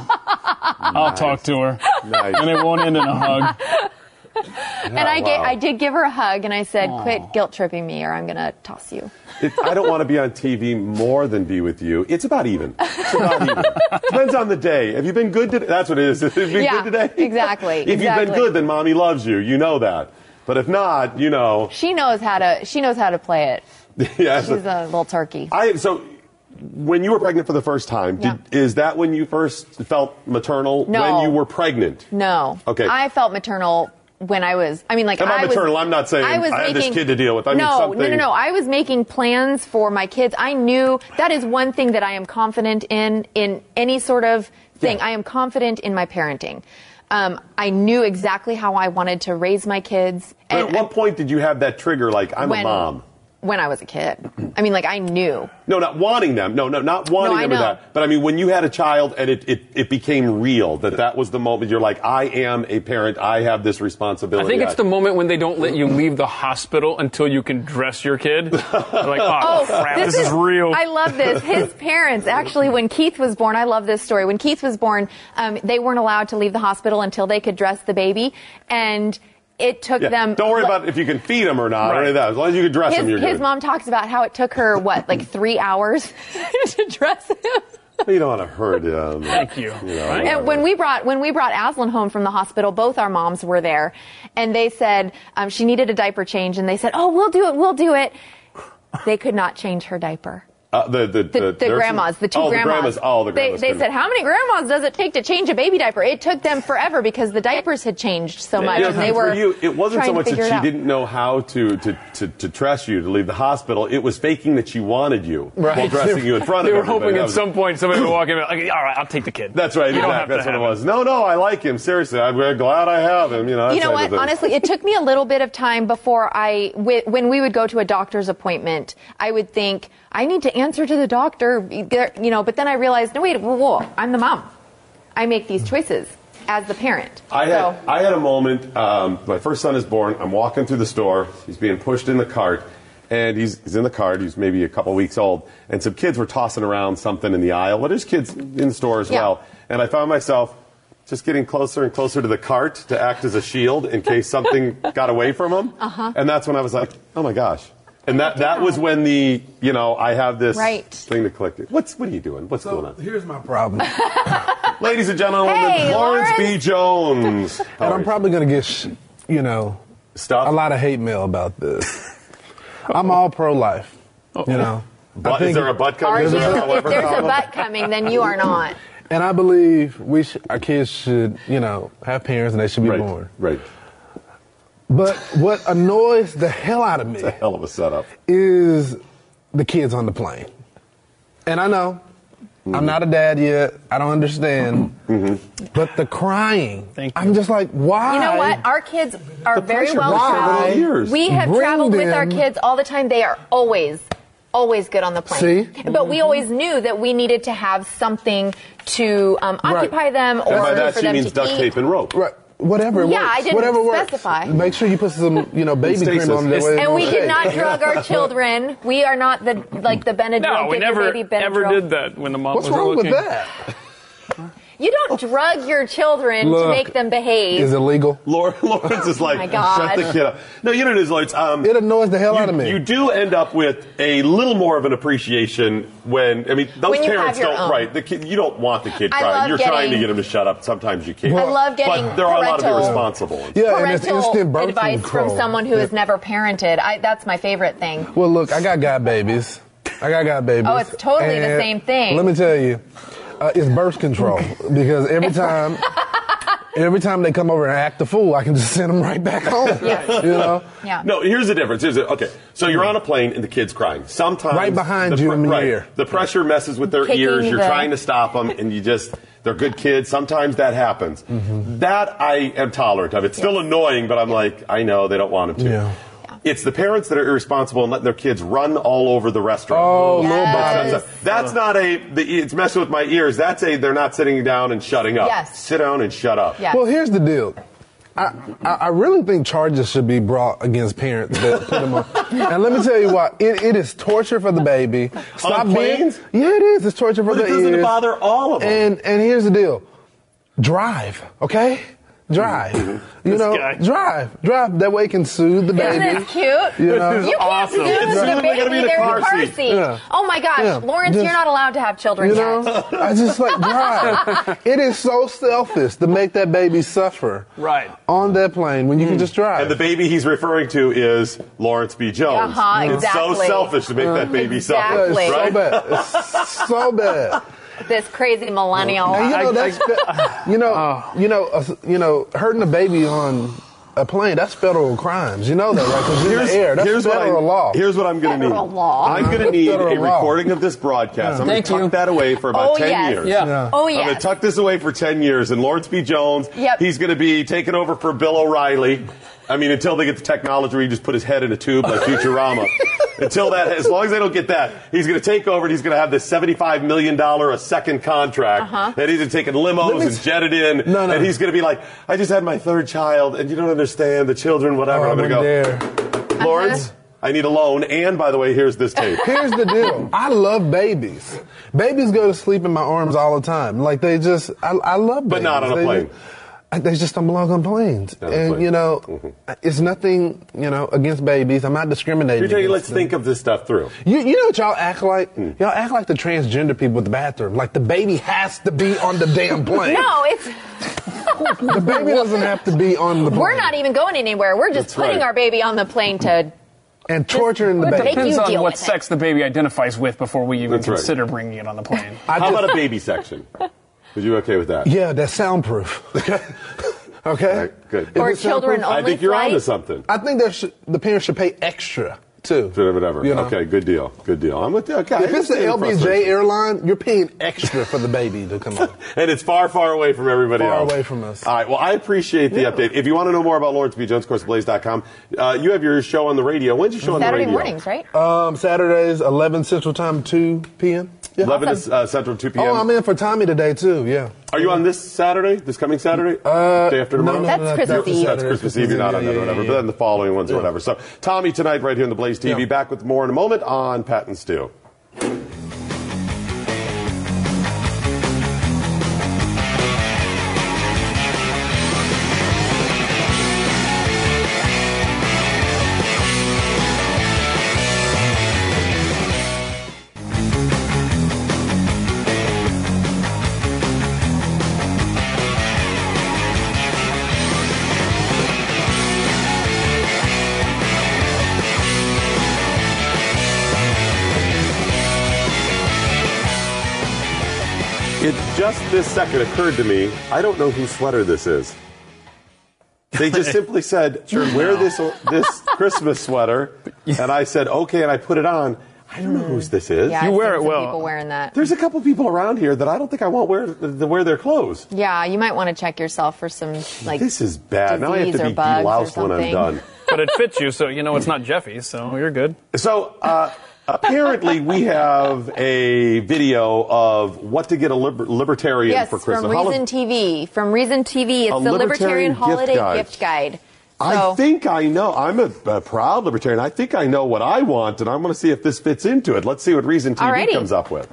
I'll talk to her, Nice. and it won't end in a hug. and I, wow. I did give her a hug and I said, quit guilt tripping me or I'm going to toss you. It, I don't want to be on TV more than be with you. It's about even. It's about even. Depends on the day. Have you been good today? That's what it is. Have you been Yeah, good today? exactly, if you've been good, then mommy loves you. You know that. But if not, you know. She knows how to, she knows how to play it. yeah, She's a little turkey. I so when you were pregnant for the first time, did, Yeah. is that when you first felt maternal? No. When you were pregnant? No. Okay. I felt maternal when I was. I mean, like I'm not I was- maternal. I'm not saying I was have this making- kid to deal with. I mean, no, no, no, no. I was making plans for my kids. I knew that is one thing that I am confident in in any sort of thing. Yeah. I am confident in my parenting. Um, I knew exactly how I wanted to raise my kids. But And at what point did you have that trigger? Like I'm when, a mom. When I was a kid. I mean, like I knew. No, not wanting them. No, no, not wanting No, them or that. But I mean, when you had a child and it, it, it became real, that that was the moment you're like, I am a parent. I have this responsibility. I think it's the moment when they don't let you leave the hospital until you can dress your kid. They're like, oh, crap, this, is, real. I love this. His parents, actually, when Keith was born, I love this story. When Keith was born, um, they weren't allowed to leave the hospital until they could dress the baby, and it took Yeah. them. Don't worry about if you can feed them or not or any of that. As long as you can dress His, them, you're his good. mom talks about how it took her what, like three hours to dress him. You don't want to hurt him. Thank you. You know, And when we brought when we brought Aslan home from the hospital, both our moms were there, and they said um, she needed a diaper change, and they said, "Oh, we'll do it, we'll do it." They could not change her diaper. Uh, the, the, The, the, grandmas, the two oh, grandmas. The grandmas. Oh, the grandmas. They, they couldn't. said, how many grandmas does it take to change a baby diaper? It took them forever because the diapers had changed so much, Yeah, and they for were you, it wasn't so much that she didn't know how to, to, to, to dress you to leave the hospital. It was faking that she wanted you right. while dressing you in front they of were hoping at was- some point somebody would walk in and be like, all right, I'll take the kid. That's right. You don't exactly. have That's to what it have was. No, no, I like him. Seriously, I'm very glad I have him. You know. You know what? Honestly, it took me a little bit of time before I, when we would go to a doctor's appointment, I would think, I need to answer to the doctor, you know, but then I realized, no, wait, whoa, whoa, I'm the mom. I make these choices as the parent. I had I had a moment. Um, my first son is born. I'm walking through the store. He's being pushed in the cart, and he's, he's in the cart. He's maybe a couple weeks old, and some kids were tossing around something in the aisle. Well, there's kids in the store as Yeah. well, and I found myself just getting closer and closer to the cart to act as a shield in case something got away from him. Uh-huh. And that's when I was like, oh my gosh. And that, that was when the, you know, I have this Right. thing to click. What's, what are you doing? What's going So on? here's my problem. Ladies and gentlemen, Hey, Lawrence B. Lawrence. Jones. How and are I'm you? probably going to get, sh- you know, Stuff? a lot of hate mail about this. I'm all pro life. You know, But is there a butt coming? Are Is you, there a if leopard there's a problem? butt coming, then you are not. and I believe we sh- our kids should, you know, have parents and they should be Right, born. right. But what annoys the hell out of me—a Hell of a setup. is the kids on the plane. And I know Mm-hmm. I'm not a dad yet. I don't understand. But the crying, Thank you. I'm just like, why? You know what? Our kids are very well builds traveled. We have Bring traveled with our kids all the time. They are always, always good on the plane. See? But we always knew that we needed to have something to um, Right. occupy them or And by that for she them means to duct eat. tape and rope. Right. Whatever Yeah, works. I didn't Whatever works. specify. Make sure you put some, you know, baby Stasis. cream on it. that way it And we did not drug our children. We are not the like the Benadryl. No, we never baby ever did that when the mom What's was wrong with looking. that? You don't drug your children to make them behave. Is it legal? Laura, Lawrence is like, Oh shut the kid up. No, you know what it is, Lawrence. Um, It annoys the hell you, out of me. You do end up with a little more of an appreciation when I mean those When parents don't own. right. The kid, you don't want the kid I crying. You're trying to get him to shut up. Sometimes you can't. I love getting But there are a lot of parental- irresponsible ones. Yeah, and it's parental instant birth advice control. from someone who has never parented. I, that's my favorite thing. Well, look, I got god babies. I got god babies. Oh, it's totally the same thing. Let me tell you, uh, it's birth control because every time, every time they come over and act the fool, I can just send them right back home. Yes. You know. Yeah. No, here's the difference. Here's the, okay, so you're on a plane and the kid's crying. Sometimes Right behind the you in your right, ear. The pressure messes with their Kicking ears. You're the- trying to stop them, and you just they're good kids. Sometimes that happens. Mm-hmm. That I am tolerant of. It's still annoying, but I'm like, I know they don't want them to. Yeah. It's the parents that are irresponsible and letting their kids run all over the restaurant. Oh, little Yes. bodies. That's not a. The, it's messing with my ears. That's a. They're not sitting down and shutting up. Yes. Sit down and shut up. Yeah. Well, here's the deal. I, I I really think charges should be brought against parents that put them on. and let me tell you why. It, it is torture for the baby. Stop being. planes? Yeah, it is. It's torture for But the it doesn't ears. bother all of them. And and here's the deal. Drive, okay? Drive. Mm-hmm. You This know, guy. drive, drive. That way it can soothe the baby. Isn't this cute? You know? This is You can't awesome. do It's the literally gotta be baby in a car in the car seat. seat. Yeah. Oh my gosh, Yeah. Lawrence, Just- you're not allowed to have children You yet. know, I just like drive. it is so selfish to make that baby suffer Right. on that plane when you can hmm. just drive. And the baby he's referring to is Lawrence B. Jones. Uh-huh, It's so selfish to make that baby uh-huh. Exactly. Yeah, suffer, it's right? so bad. It's so bad. This crazy millennial. And you know that's you know you know uh, you know hurting a baby on a plane that's federal crimes. You know that right? Because in the air that's what federal I, law. Here's what I'm going to need. Federal law. I'm going to need Federal a law. recording of this broadcast. I'm going to tuck you. that away for about Oh, 10 yes. years. Yeah. Yeah. Oh yeah. I'm going to tuck this away for 10 years, and Lawrence B. Jones, Yep. he's going to be taking over for Bill O'Reilly. I mean, until they get the technology where you just put his head in a tube like Futurama. until that, as long as they don't get that, he's going to take over and he's going to have this $75 million a second contract. Uh-huh. And he's taking limos and jetted in. No, no. And he's going to be like, I just had my third child, and you don't understand the children, whatever. Oh, I'm going to go, there. Lawrence, I need a loan. And by the way, here's this tape. Here's the deal. I love babies. Babies go to sleep in my arms all the time. Like they just, I, I love babies. But not on a plane. just- they just don't belong on planes. Not and plane. you know, Mhm. it's nothing, you know, against babies. I'm not discriminating. You're telling, let's them. think of this stuff through. You, you know what y'all act like? Hmm. Y'all act like the transgender people at the bathroom. Like the baby has to be on the damn plane. no, it's The baby doesn't have to be on the plane. we're not even going anywhere. We're just That's putting right. our baby on the plane to. And torturing the baby. Make Depends on what with it. sex the baby identifies with before we even That's right. consider bringing it on the plane. I How just- about a baby section? Are you okay with that? Yeah, that's soundproof. okay? right, good. If Or children soundproof- I think you're flight. onto something. I think there should, the parents should pay extra too. Whatever, whatever. You know? Okay, good deal. Good deal. I'm with you. Okay. If it's the LBJ airline, you're paying extra for the baby to come on. And it's far, far away from everybody else. Far else. away from us. All right. Well, I appreciate the update. If you want to know more about Lawrence B. Jones, CourseBlaze.com. Uh, you have your show on the radio. When's your show on the radio? mornings, right? Um, Saturdays, 11 Central Time, 2 p.m. Yeah. 11 to, uh, Central, 2 p.m. Oh, I'm in for Tommy today too. Yeah. Are you on this Saturday? This coming Saturday? Uh, Day after no, tomorrow? no, That's no, Christmas Eve. That's Christmas Eve. You're not on that or whatever. But then the following ones or whatever. So, Tommy tonight right here on the Blaze TV. Yeah. Back with more in a moment on Pat and Stu. Just this second occurred to me. I don't know whose sweater this is. They just simply said, "Wear this this Christmas sweater," and I said, "Okay," and I put it on. I don't know whose this is. Yeah, You I've wear seen it some well. People wearing that. There's a couple people around here that I don't think I want wear to wear their clothes. Yeah, you might want to check yourself for some like. This is bad. Now I have to be bugs or deloused when I'm done. But it fits you, so you know it's not Jeffy's, so you're good. So uh, apparently, we have a video of what to get a liber- libertarian Yes, for Christmas. from How- Reason TV. From Reason TV, it's A the libertarian Libertarian gift Holiday guide. Gift Guide. I think I know. I'm a, a proud libertarian. I think I know what I want, and I'm going to see if this fits into it. Let's see what Reason TV Alrighty. comes up with.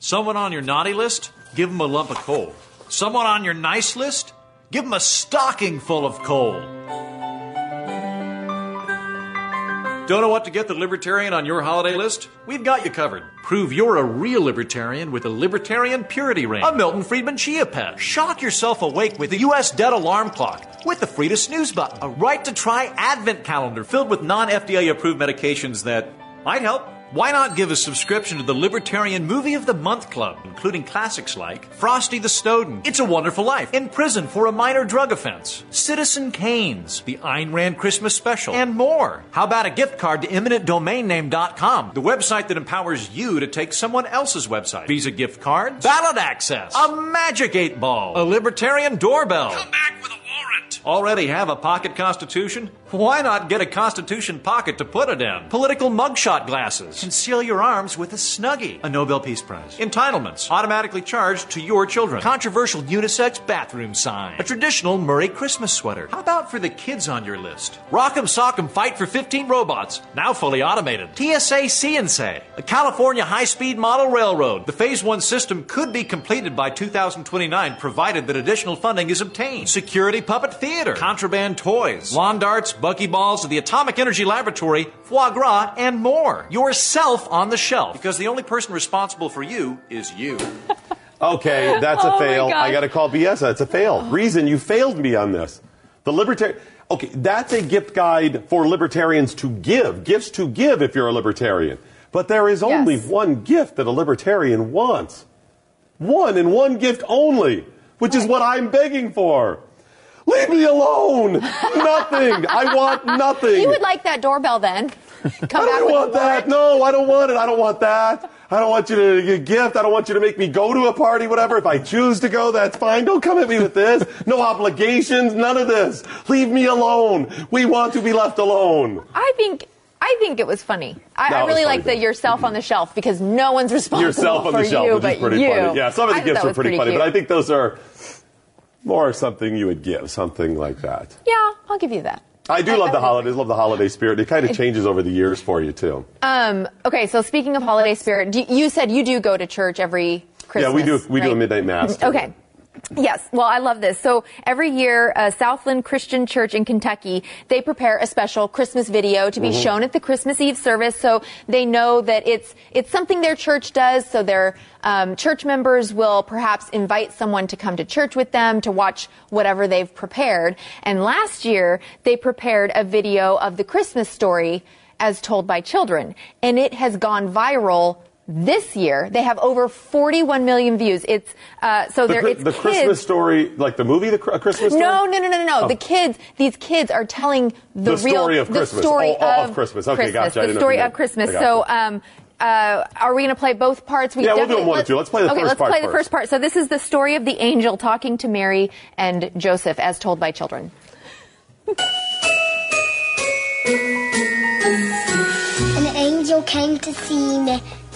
Someone on your naughty list? Give them a lump of coal. Someone on your nice list? Give them a stocking full of coal. Don't know what to get the libertarian on your holiday list? We've got you covered. Prove you're a real libertarian with a Libertarian Purity Ring, a Milton Friedman Chia Pet. Shock yourself awake with the U.S. dead alarm clock, with the free to snooze button, a right to try advent calendar filled with non FDA approved medications that might help. Why not give a subscription to the Libertarian Movie of the Month Club, including classics like Frosty the Snowden, It's a Wonderful Life, In Prison for a Minor Drug Offense, Citizen Kane's, The Ayn Rand Christmas Special, and more. How about a gift card to eminentdomainname.com, the website that empowers you to take someone else's website? Visa gift cards, ballot access, a magic eight ball, a libertarian doorbell. Come back with a warrant. Already have a pocket constitution? Why not get a Constitution pocket to put it in? Political mugshot glasses. Conceal your arms with a Snuggie. A Nobel Peace Prize. Entitlements. Automatically charged to your children. Controversial unisex bathroom sign. A traditional Murray Christmas sweater. How about for the kids on your list? Rock'em Sock'em Fight for 15 robots. Now fully automated. TSA CNC. A California high-speed model railroad. The Phase 1 system could be completed by 2029 provided that additional funding is obtained. Security puppet theater. Contraband toys. Lawn darts, buckyballs, the Atomic Energy Laboratory, foie gras, and more. Yourself on the shelf. Because the only person responsible for you is you. Okay, that's a Oh fail. I got to call BS. That's a fail. Oh. Reason you failed me on this. The libertarian. Okay, that's a gift guide for libertarians to give, gifts to give if you're a libertarian. But there is only Yes. one gift that a libertarian wants. One and one gift only, which is what I'm begging for. Leave me alone. nothing. I want nothing. You would like that doorbell then? Come I don't want that. warrant? No, I don't want it. I don't want that. I don't want you to get a gift. I don't want you to make me go to a party, whatever. If I choose to go, that's fine. Don't come at me with this. No obligations, none of this. Leave me alone. We want to be left alone. I think. I think it was funny. I, No, I really like the yourself on the shelf because no one's responsible. Yourself on for the shelf, you, which but is pretty you. funny. Yeah, some of the thought gifts are was pretty, funny, but I think those are more something you would give, something like that. Yeah, I'll give you that. I do I- love I the holidays, love the holiday spirit. It kind of changes over the years for you, too. Um, okay, so speaking of holiday spirit, do, you said you do go to church every Christmas. yeah, we do, we do a midnight mass. Okay. Yes. Well, I love this. So every year, uh, Southland Christian Church in Kentucky, they prepare a special Christmas video to be Mm-hmm. shown at the Christmas Eve service. So they know that it's, it's something their church does. So their, um, church members will perhaps invite someone to come to church with them to watch whatever they've prepared. And last year, they prepared a video of the Christmas story as told by children. And it has gone viral this year. They have over 41 million views. It's, uh, so The, it's the kids. Christmas story, like the movie, the A Christmas Story? No, no, no, no, no, no. Oh. The kids, these kids are telling the, The real story of the Christmas. story Oh, oh, of, of Christmas. Okay, gotcha. I The story of Christmas. So, um, uh, are we going to play both parts? We Yeah, we'll do them one and two. Let's play the okay, first let's part play the first. first part. So this is the story of the angel talking to Mary and Joseph as told by children. An angel came to see Ma-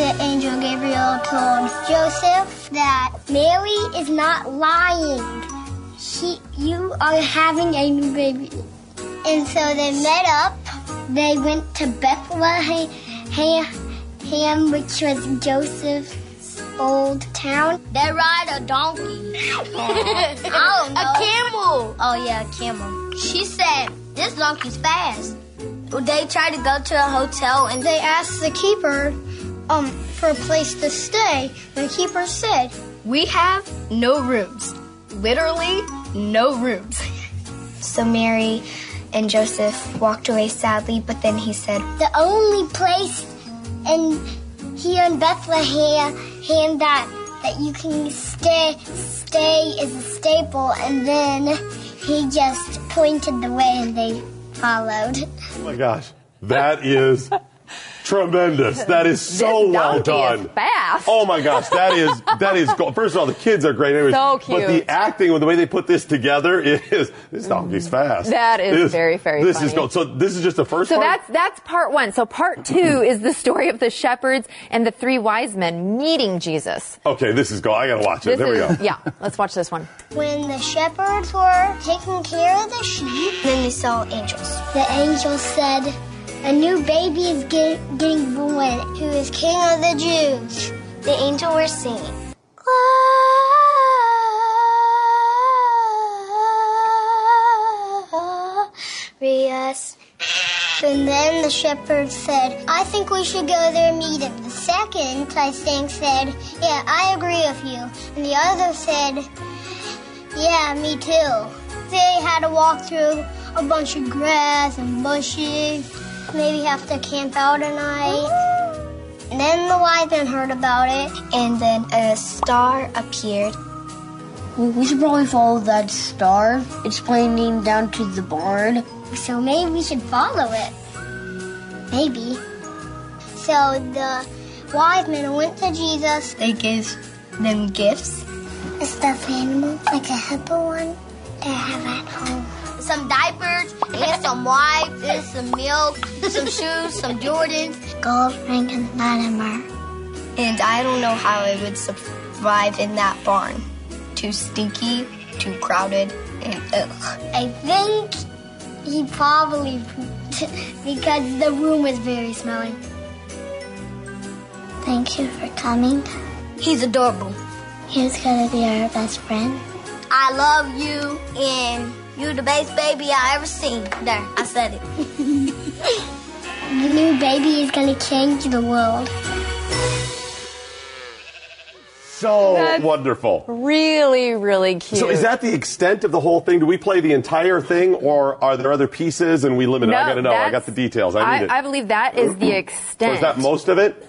the angel Gabriel told Joseph that Mary is not lying. She, you are having a new baby. And so they met up. They went to Bethlehem, which was Joseph's old town. They ride a donkey. I don't know. A camel. Oh yeah, a camel. She said, "This donkey's fast." They tried to go to a hotel and they asked the keeper um, for a place to stay. The keeper said, We have no rooms. Literally, no rooms. so Mary and Joseph walked away sadly, but then he said, The only place in here in Bethlehem hand that that you can stay stay is a staple and then he just pointed the way and they followed. Oh my gosh. That is tremendous. That is so This well donkey is done. fast. Oh my gosh, that is that is gold. First of all, the kids are great. Anyways, So But the acting with the way they put this together is this donkey's fast. That is This- very, very This is funny. gold. So this is just the first So part. that's that's part one. So part two is the story of the shepherds and the three wise men meeting Jesus. okay. This is gold. I gotta watch it. This there we go. yeah. Let's watch this one. When the shepherds were taking care of the sheep, then they saw angels. The angel said, A new baby is get, getting born, who is King of the Jews. The angel was singing. Glorious. And then the shepherd said, I think we should go there and meet him. The second, think, said, Yeah, I agree with you. And the other said, Yeah, me too. They had to walk through a bunch of grass and bushes. Maybe have to camp out a night. And then the wise men heard about it, and then a star appeared. We should probably follow that star. It's pointing down to the barn. So maybe we should follow it. Maybe. So the wise men went to Jesus. They gave them gifts. A stuffed animal, like a hippo one, they have at home. Some diapers, and some wipes, and some milk, some shoes, some Jordans, gold ring, and Latimer. And I don't know how I would survive in that barn. Too stinky, too crowded, and ugh. I think he probably pooped because the room was very smelly. Thank you for coming. He's adorable. He's gonna be our best friend. I love you, and you're the best baby I ever seen. There, I said it. The new baby is gonna change the world. So That's- wonderful. Really, really cute. So is that the extent of the whole thing? Do we play the entire thing, or are there other pieces and we limit it? I got to know. I got the details. I need it. I believe that is the so extent. is that most of it?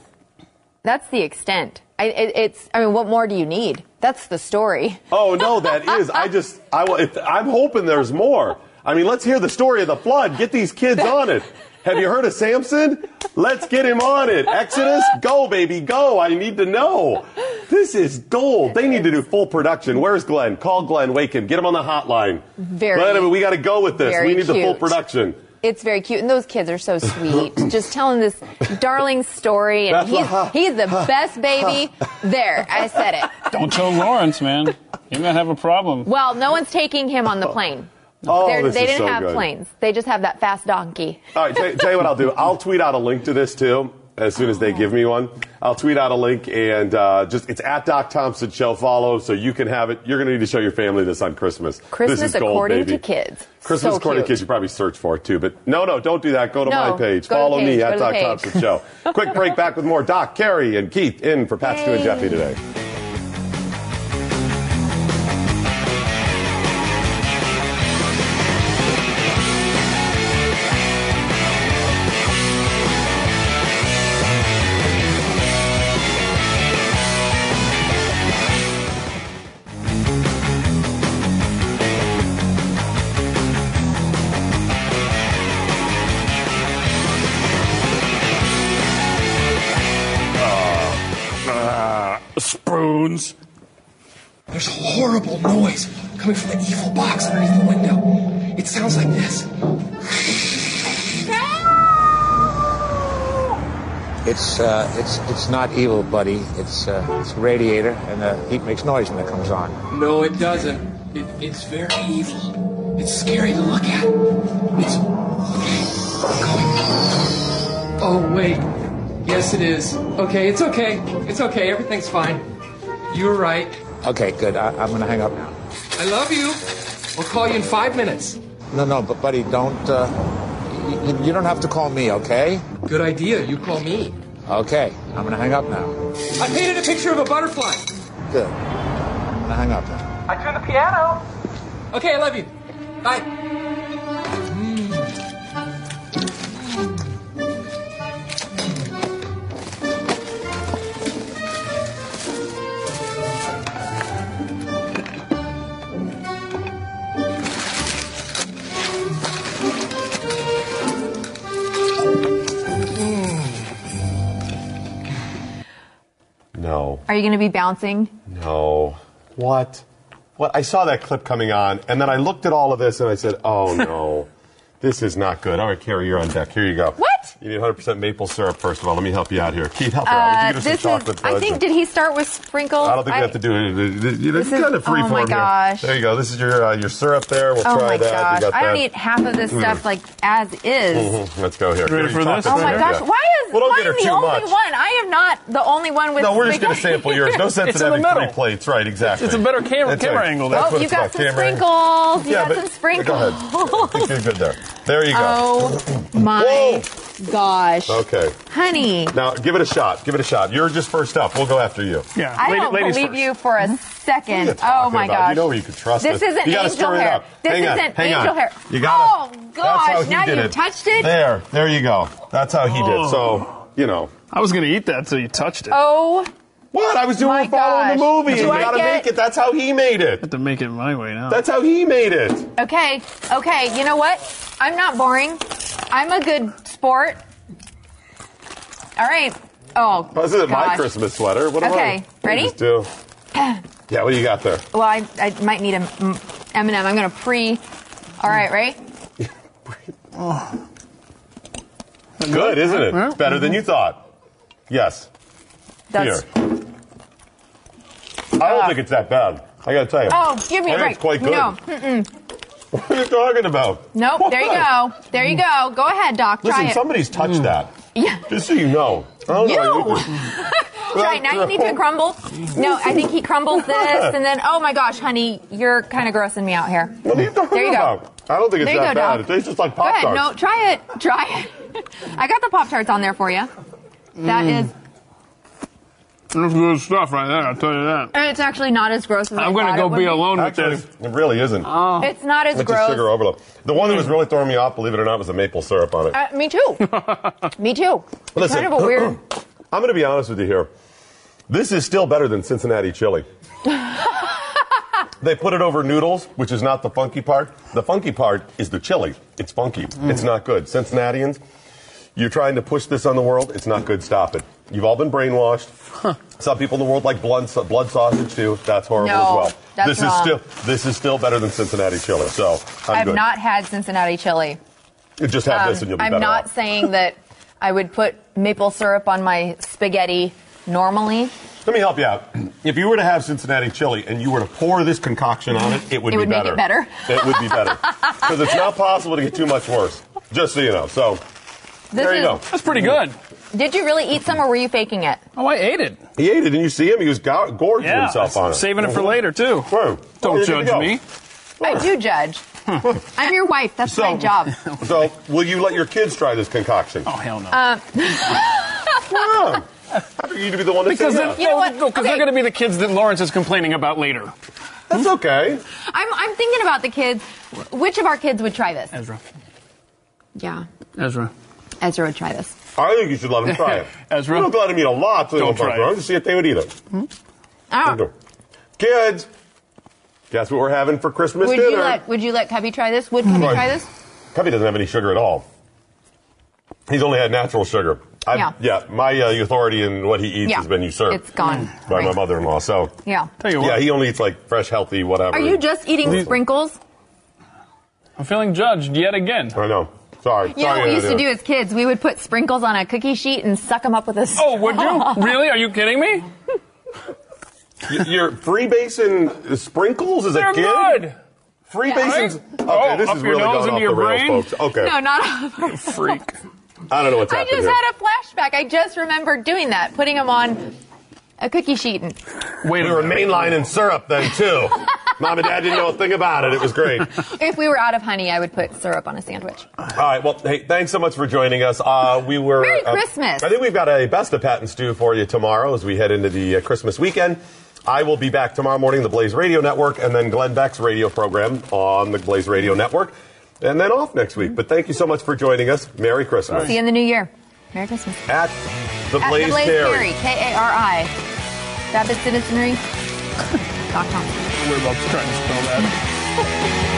That's the extent. I, it, it's. I mean, what more do you need? That's the story. Oh no, that is. I just. I if, I'm hoping there's more. I mean, let's hear the story of the flood. Get these kids on it. Have you heard of Samson? Let's get him on it. Exodus, go baby, go. I need to know. This is gold. They need to do full production. Where's Glenn? Call Glenn. Wake him. Get him on the hotline. Very- Glenn, we got to go with this. We need the full production. It's very cute, and those kids are so sweet. Just telling this darling story, and he's he's the best baby. There, I said it. Don't tell Lawrence, man. He might have a problem. Well, no one's taking him on the oh. plane. Oh, They're- this they is didn't so have good. planes. They just have that fast donkey. All right, tell, tell you what I'll do. I'll tweet out a link to this too as soon as they give me one. I'll tweet out a link and uh, just it's at Doc Thompson Show. Follow so you can have it. You're going to need to show your family this on Christmas. Christmas this is gold, according baby. to kids. Christmas So according to kids. You probably search for it too, but no, no, don't do that. Go to No, my page. Follow me page, at go to Doc page. Thompson Show. Quick break. Back with more Doc, Kari, and Keith in for Pat, Stu, and Jeffy today. Spoons. There's a horrible noise coming from the evil box underneath the window. It sounds like this. It's uh, it's it's not evil, buddy. It's uh, it's a radiator, and the heat makes noise when it comes on. No, it doesn't. It, it's very evil. It's scary to look at. It's okay. Going. Oh wait. Yes, it is. Okay, it's okay. It's okay. Everything's fine. You're right. Okay, good. I, I'm gonna hang up now. I love you. I'll call you in five minutes. No, no, but buddy, don't. Uh, you, you don't have to call me, okay? Good idea. You call me. Okay, I'm gonna hang up now. I painted a picture of a butterfly. Good. I'm gonna hang up now. I tuned the piano. Okay, I love you. Bye. Are you going to be bouncing? No. What? What? I saw that clip coming on, and then I looked at all of this, and I said, "Oh no, this is not good." All right, Kari, you're on deck. Here you go. What? You need 100% maple syrup first of all. Let me help you out here. Keith, help her out. Would you Uh, get us some chocolate is. I think. Did he start with sprinkles? I don't think we have to do it. You know, This it's is- kind of free oh my form here. gosh. There you go. This is your uh, your syrup there. We'll Oh try my that. You gosh! I don't that. eat half of this stuff Mm. like as is. Mhm. Let's go here. Ready for this? Oh my gosh! Why is Well, don't why get her am the too only much. one? I am not the only one with. No, we're just going to sample yours. No sense It's in in the having three plates. Right, exactly. It's a better camera- That's camera right. angle That's Oh, you got some sprinkles. You Yeah, got but- some sprinkles. Go ahead. I think you're good there. There you go. Oh my Whoa. Gosh. Okay. Honey. Now, give it a shot. Give it a shot. You're just first up. We'll go after you. Yeah. I don't believe you for a mm-hmm. What are second. you Oh my about? gosh. You know where you can trust This us. isn't you gotta angel stir it hair. up. This hang on, isn't hang angel on. hair. You gotta. Oh That's gosh! how he now did you it. touched it. There, there you go. That's how he did. Oh. So, you know. I was going to eat that, so you touched it. Oh. What? I was doing My following the movie. Do and I you gotta get- make it. That's how he made it. have to make it my way now. That's how he made it. Okay, okay. You know what? I'm not boring. I'm a good sport. All right. Oh. This isn't my. Christmas sweater. What am Okay, I? ready? Just do. Yeah, what do you got there? Well, I, I might need a mm, M&M. I'm gonna pre. All right, ready? Good, isn't it? Yeah. Better than you thought. Yes. That's. Here. I don't think it's that bad. I gotta tell you. Oh, give me a think break. It's quite good. No. Mm-mm. What are you talking about? Nope. There you go. There you go. Go ahead, Doc. Try Listen, it. somebody's touched that. Yeah. Just so you know. I don't know. You. how you- Try it. Now you need to crumble. No, I think he crumbles this, and then oh my gosh, honey, you're kind of grossing me out here. What are you talking There you go. I don't think it's There that go, bad. Doc. It tastes just like Go Pop ahead. Tarts. No, try it. Try it. I got the Pop Tarts on there for you. That Mm. is. That's good stuff right there, I'll tell you that. and It's actually not as gross as I I'm going to go be alone with Actually, this. it really isn't. It's not as it's gross. a sugar overload. The one that was really throwing me off, believe it or not, was the maple syrup on it. Uh, me too. me too. It's Listen, kind of a weird. I'm going to be honest with you here. This is still better than Cincinnati chili. they put it over noodles, which is not the funky part. The funky part is the chili. It's funky. It's not good. Cincinnatians, you're trying to push this on the world. It's not good. Stop it. You've all been brainwashed. Some people in the world like blood, blood sausage too. That's horrible No, as well. that's this wrong. is still this is still better than Cincinnati chili. So I'm I've good. not had Cincinnati chili. You just have Um, this and you'll be I'm better not off. saying that I would put maple syrup on my spaghetti normally. Let me help you out. If you were to have Cincinnati chili and you were to pour this concoction on it, it would It be would make better. it better? It would be better. Because it's not possible to get too much worse. Just so you know. So This there you is- go. That's pretty good. Did you really eat some or were you faking it? Oh, I ate it. He ate it, and you see him. He was go- gorging Yeah, himself on it. saving it for later, too. Right. Don't Oh, judge there you go. me. I do judge. I'm your wife. That's So- my job. So, will you let your kids try this concoction? Oh, hell no. Uh, Why? How do you to be the one that because says they're, yes? You know what? Because they're going to be the kids that Lawrence is complaining about later. That's okay. I'm, I'm thinking about the kids. Which of our kids would try this? Ezra. Yeah, Ezra. Ezra would try this. I think you should let them try it. Ezra? You don't let them eat a lot, so they Don't don't try fuck around. it. See if they would eat it. Oh, Kids, guess what we're having for Christmas would dinner? you let Would you let Cubby try this? Would Cubby try this? Cubby doesn't have any sugar at all. He's only had natural sugar. I, Yeah. my uh, authority in what he eats Yeah. has been usurped It's gone. by my mother-in-law. So, Yeah. Tell you what. yeah, he only eats like fresh, healthy, whatever. Are you just eating sprinkles? I'm feeling judged yet again. I know. Sorry. You know what we used to do as kids? We would put sprinkles on a cookie sheet and suck them up with a straw. Oh, would you? really? Are you kidding me? Y- Your free basin sprinkles as They're a kid? good. Free Yeah. Okay, Oh, this is your really nose going into off your the rails, brain? folks. Okay. No, not. Freak. I don't know what's I happening I just here. had a flashback. I just remembered doing that, putting them on a cookie sheet. And Wait we a were minute. mainlining syrup then, too. Mom and Dad didn't know a thing about it. It was great. if we were out of honey, I would put syrup on a sandwich. All right. Well, hey, thanks so much for joining us. Uh, we were. Merry uh, Christmas. I think we've got a best of Pat and Stu for you tomorrow as we head into the uh, Christmas weekend. I will be back tomorrow morning, the Blaze Radio Network, and then Glenn Beck's radio program on the Blaze Radio Network, and then off next week. But thank you so much for joining us. Merry Christmas. See you in the new year. Merry Christmas. At the At Blaze, the Blaze Kari. Kari, K A R I. Rapid Citizenry. We're about to try to spell that.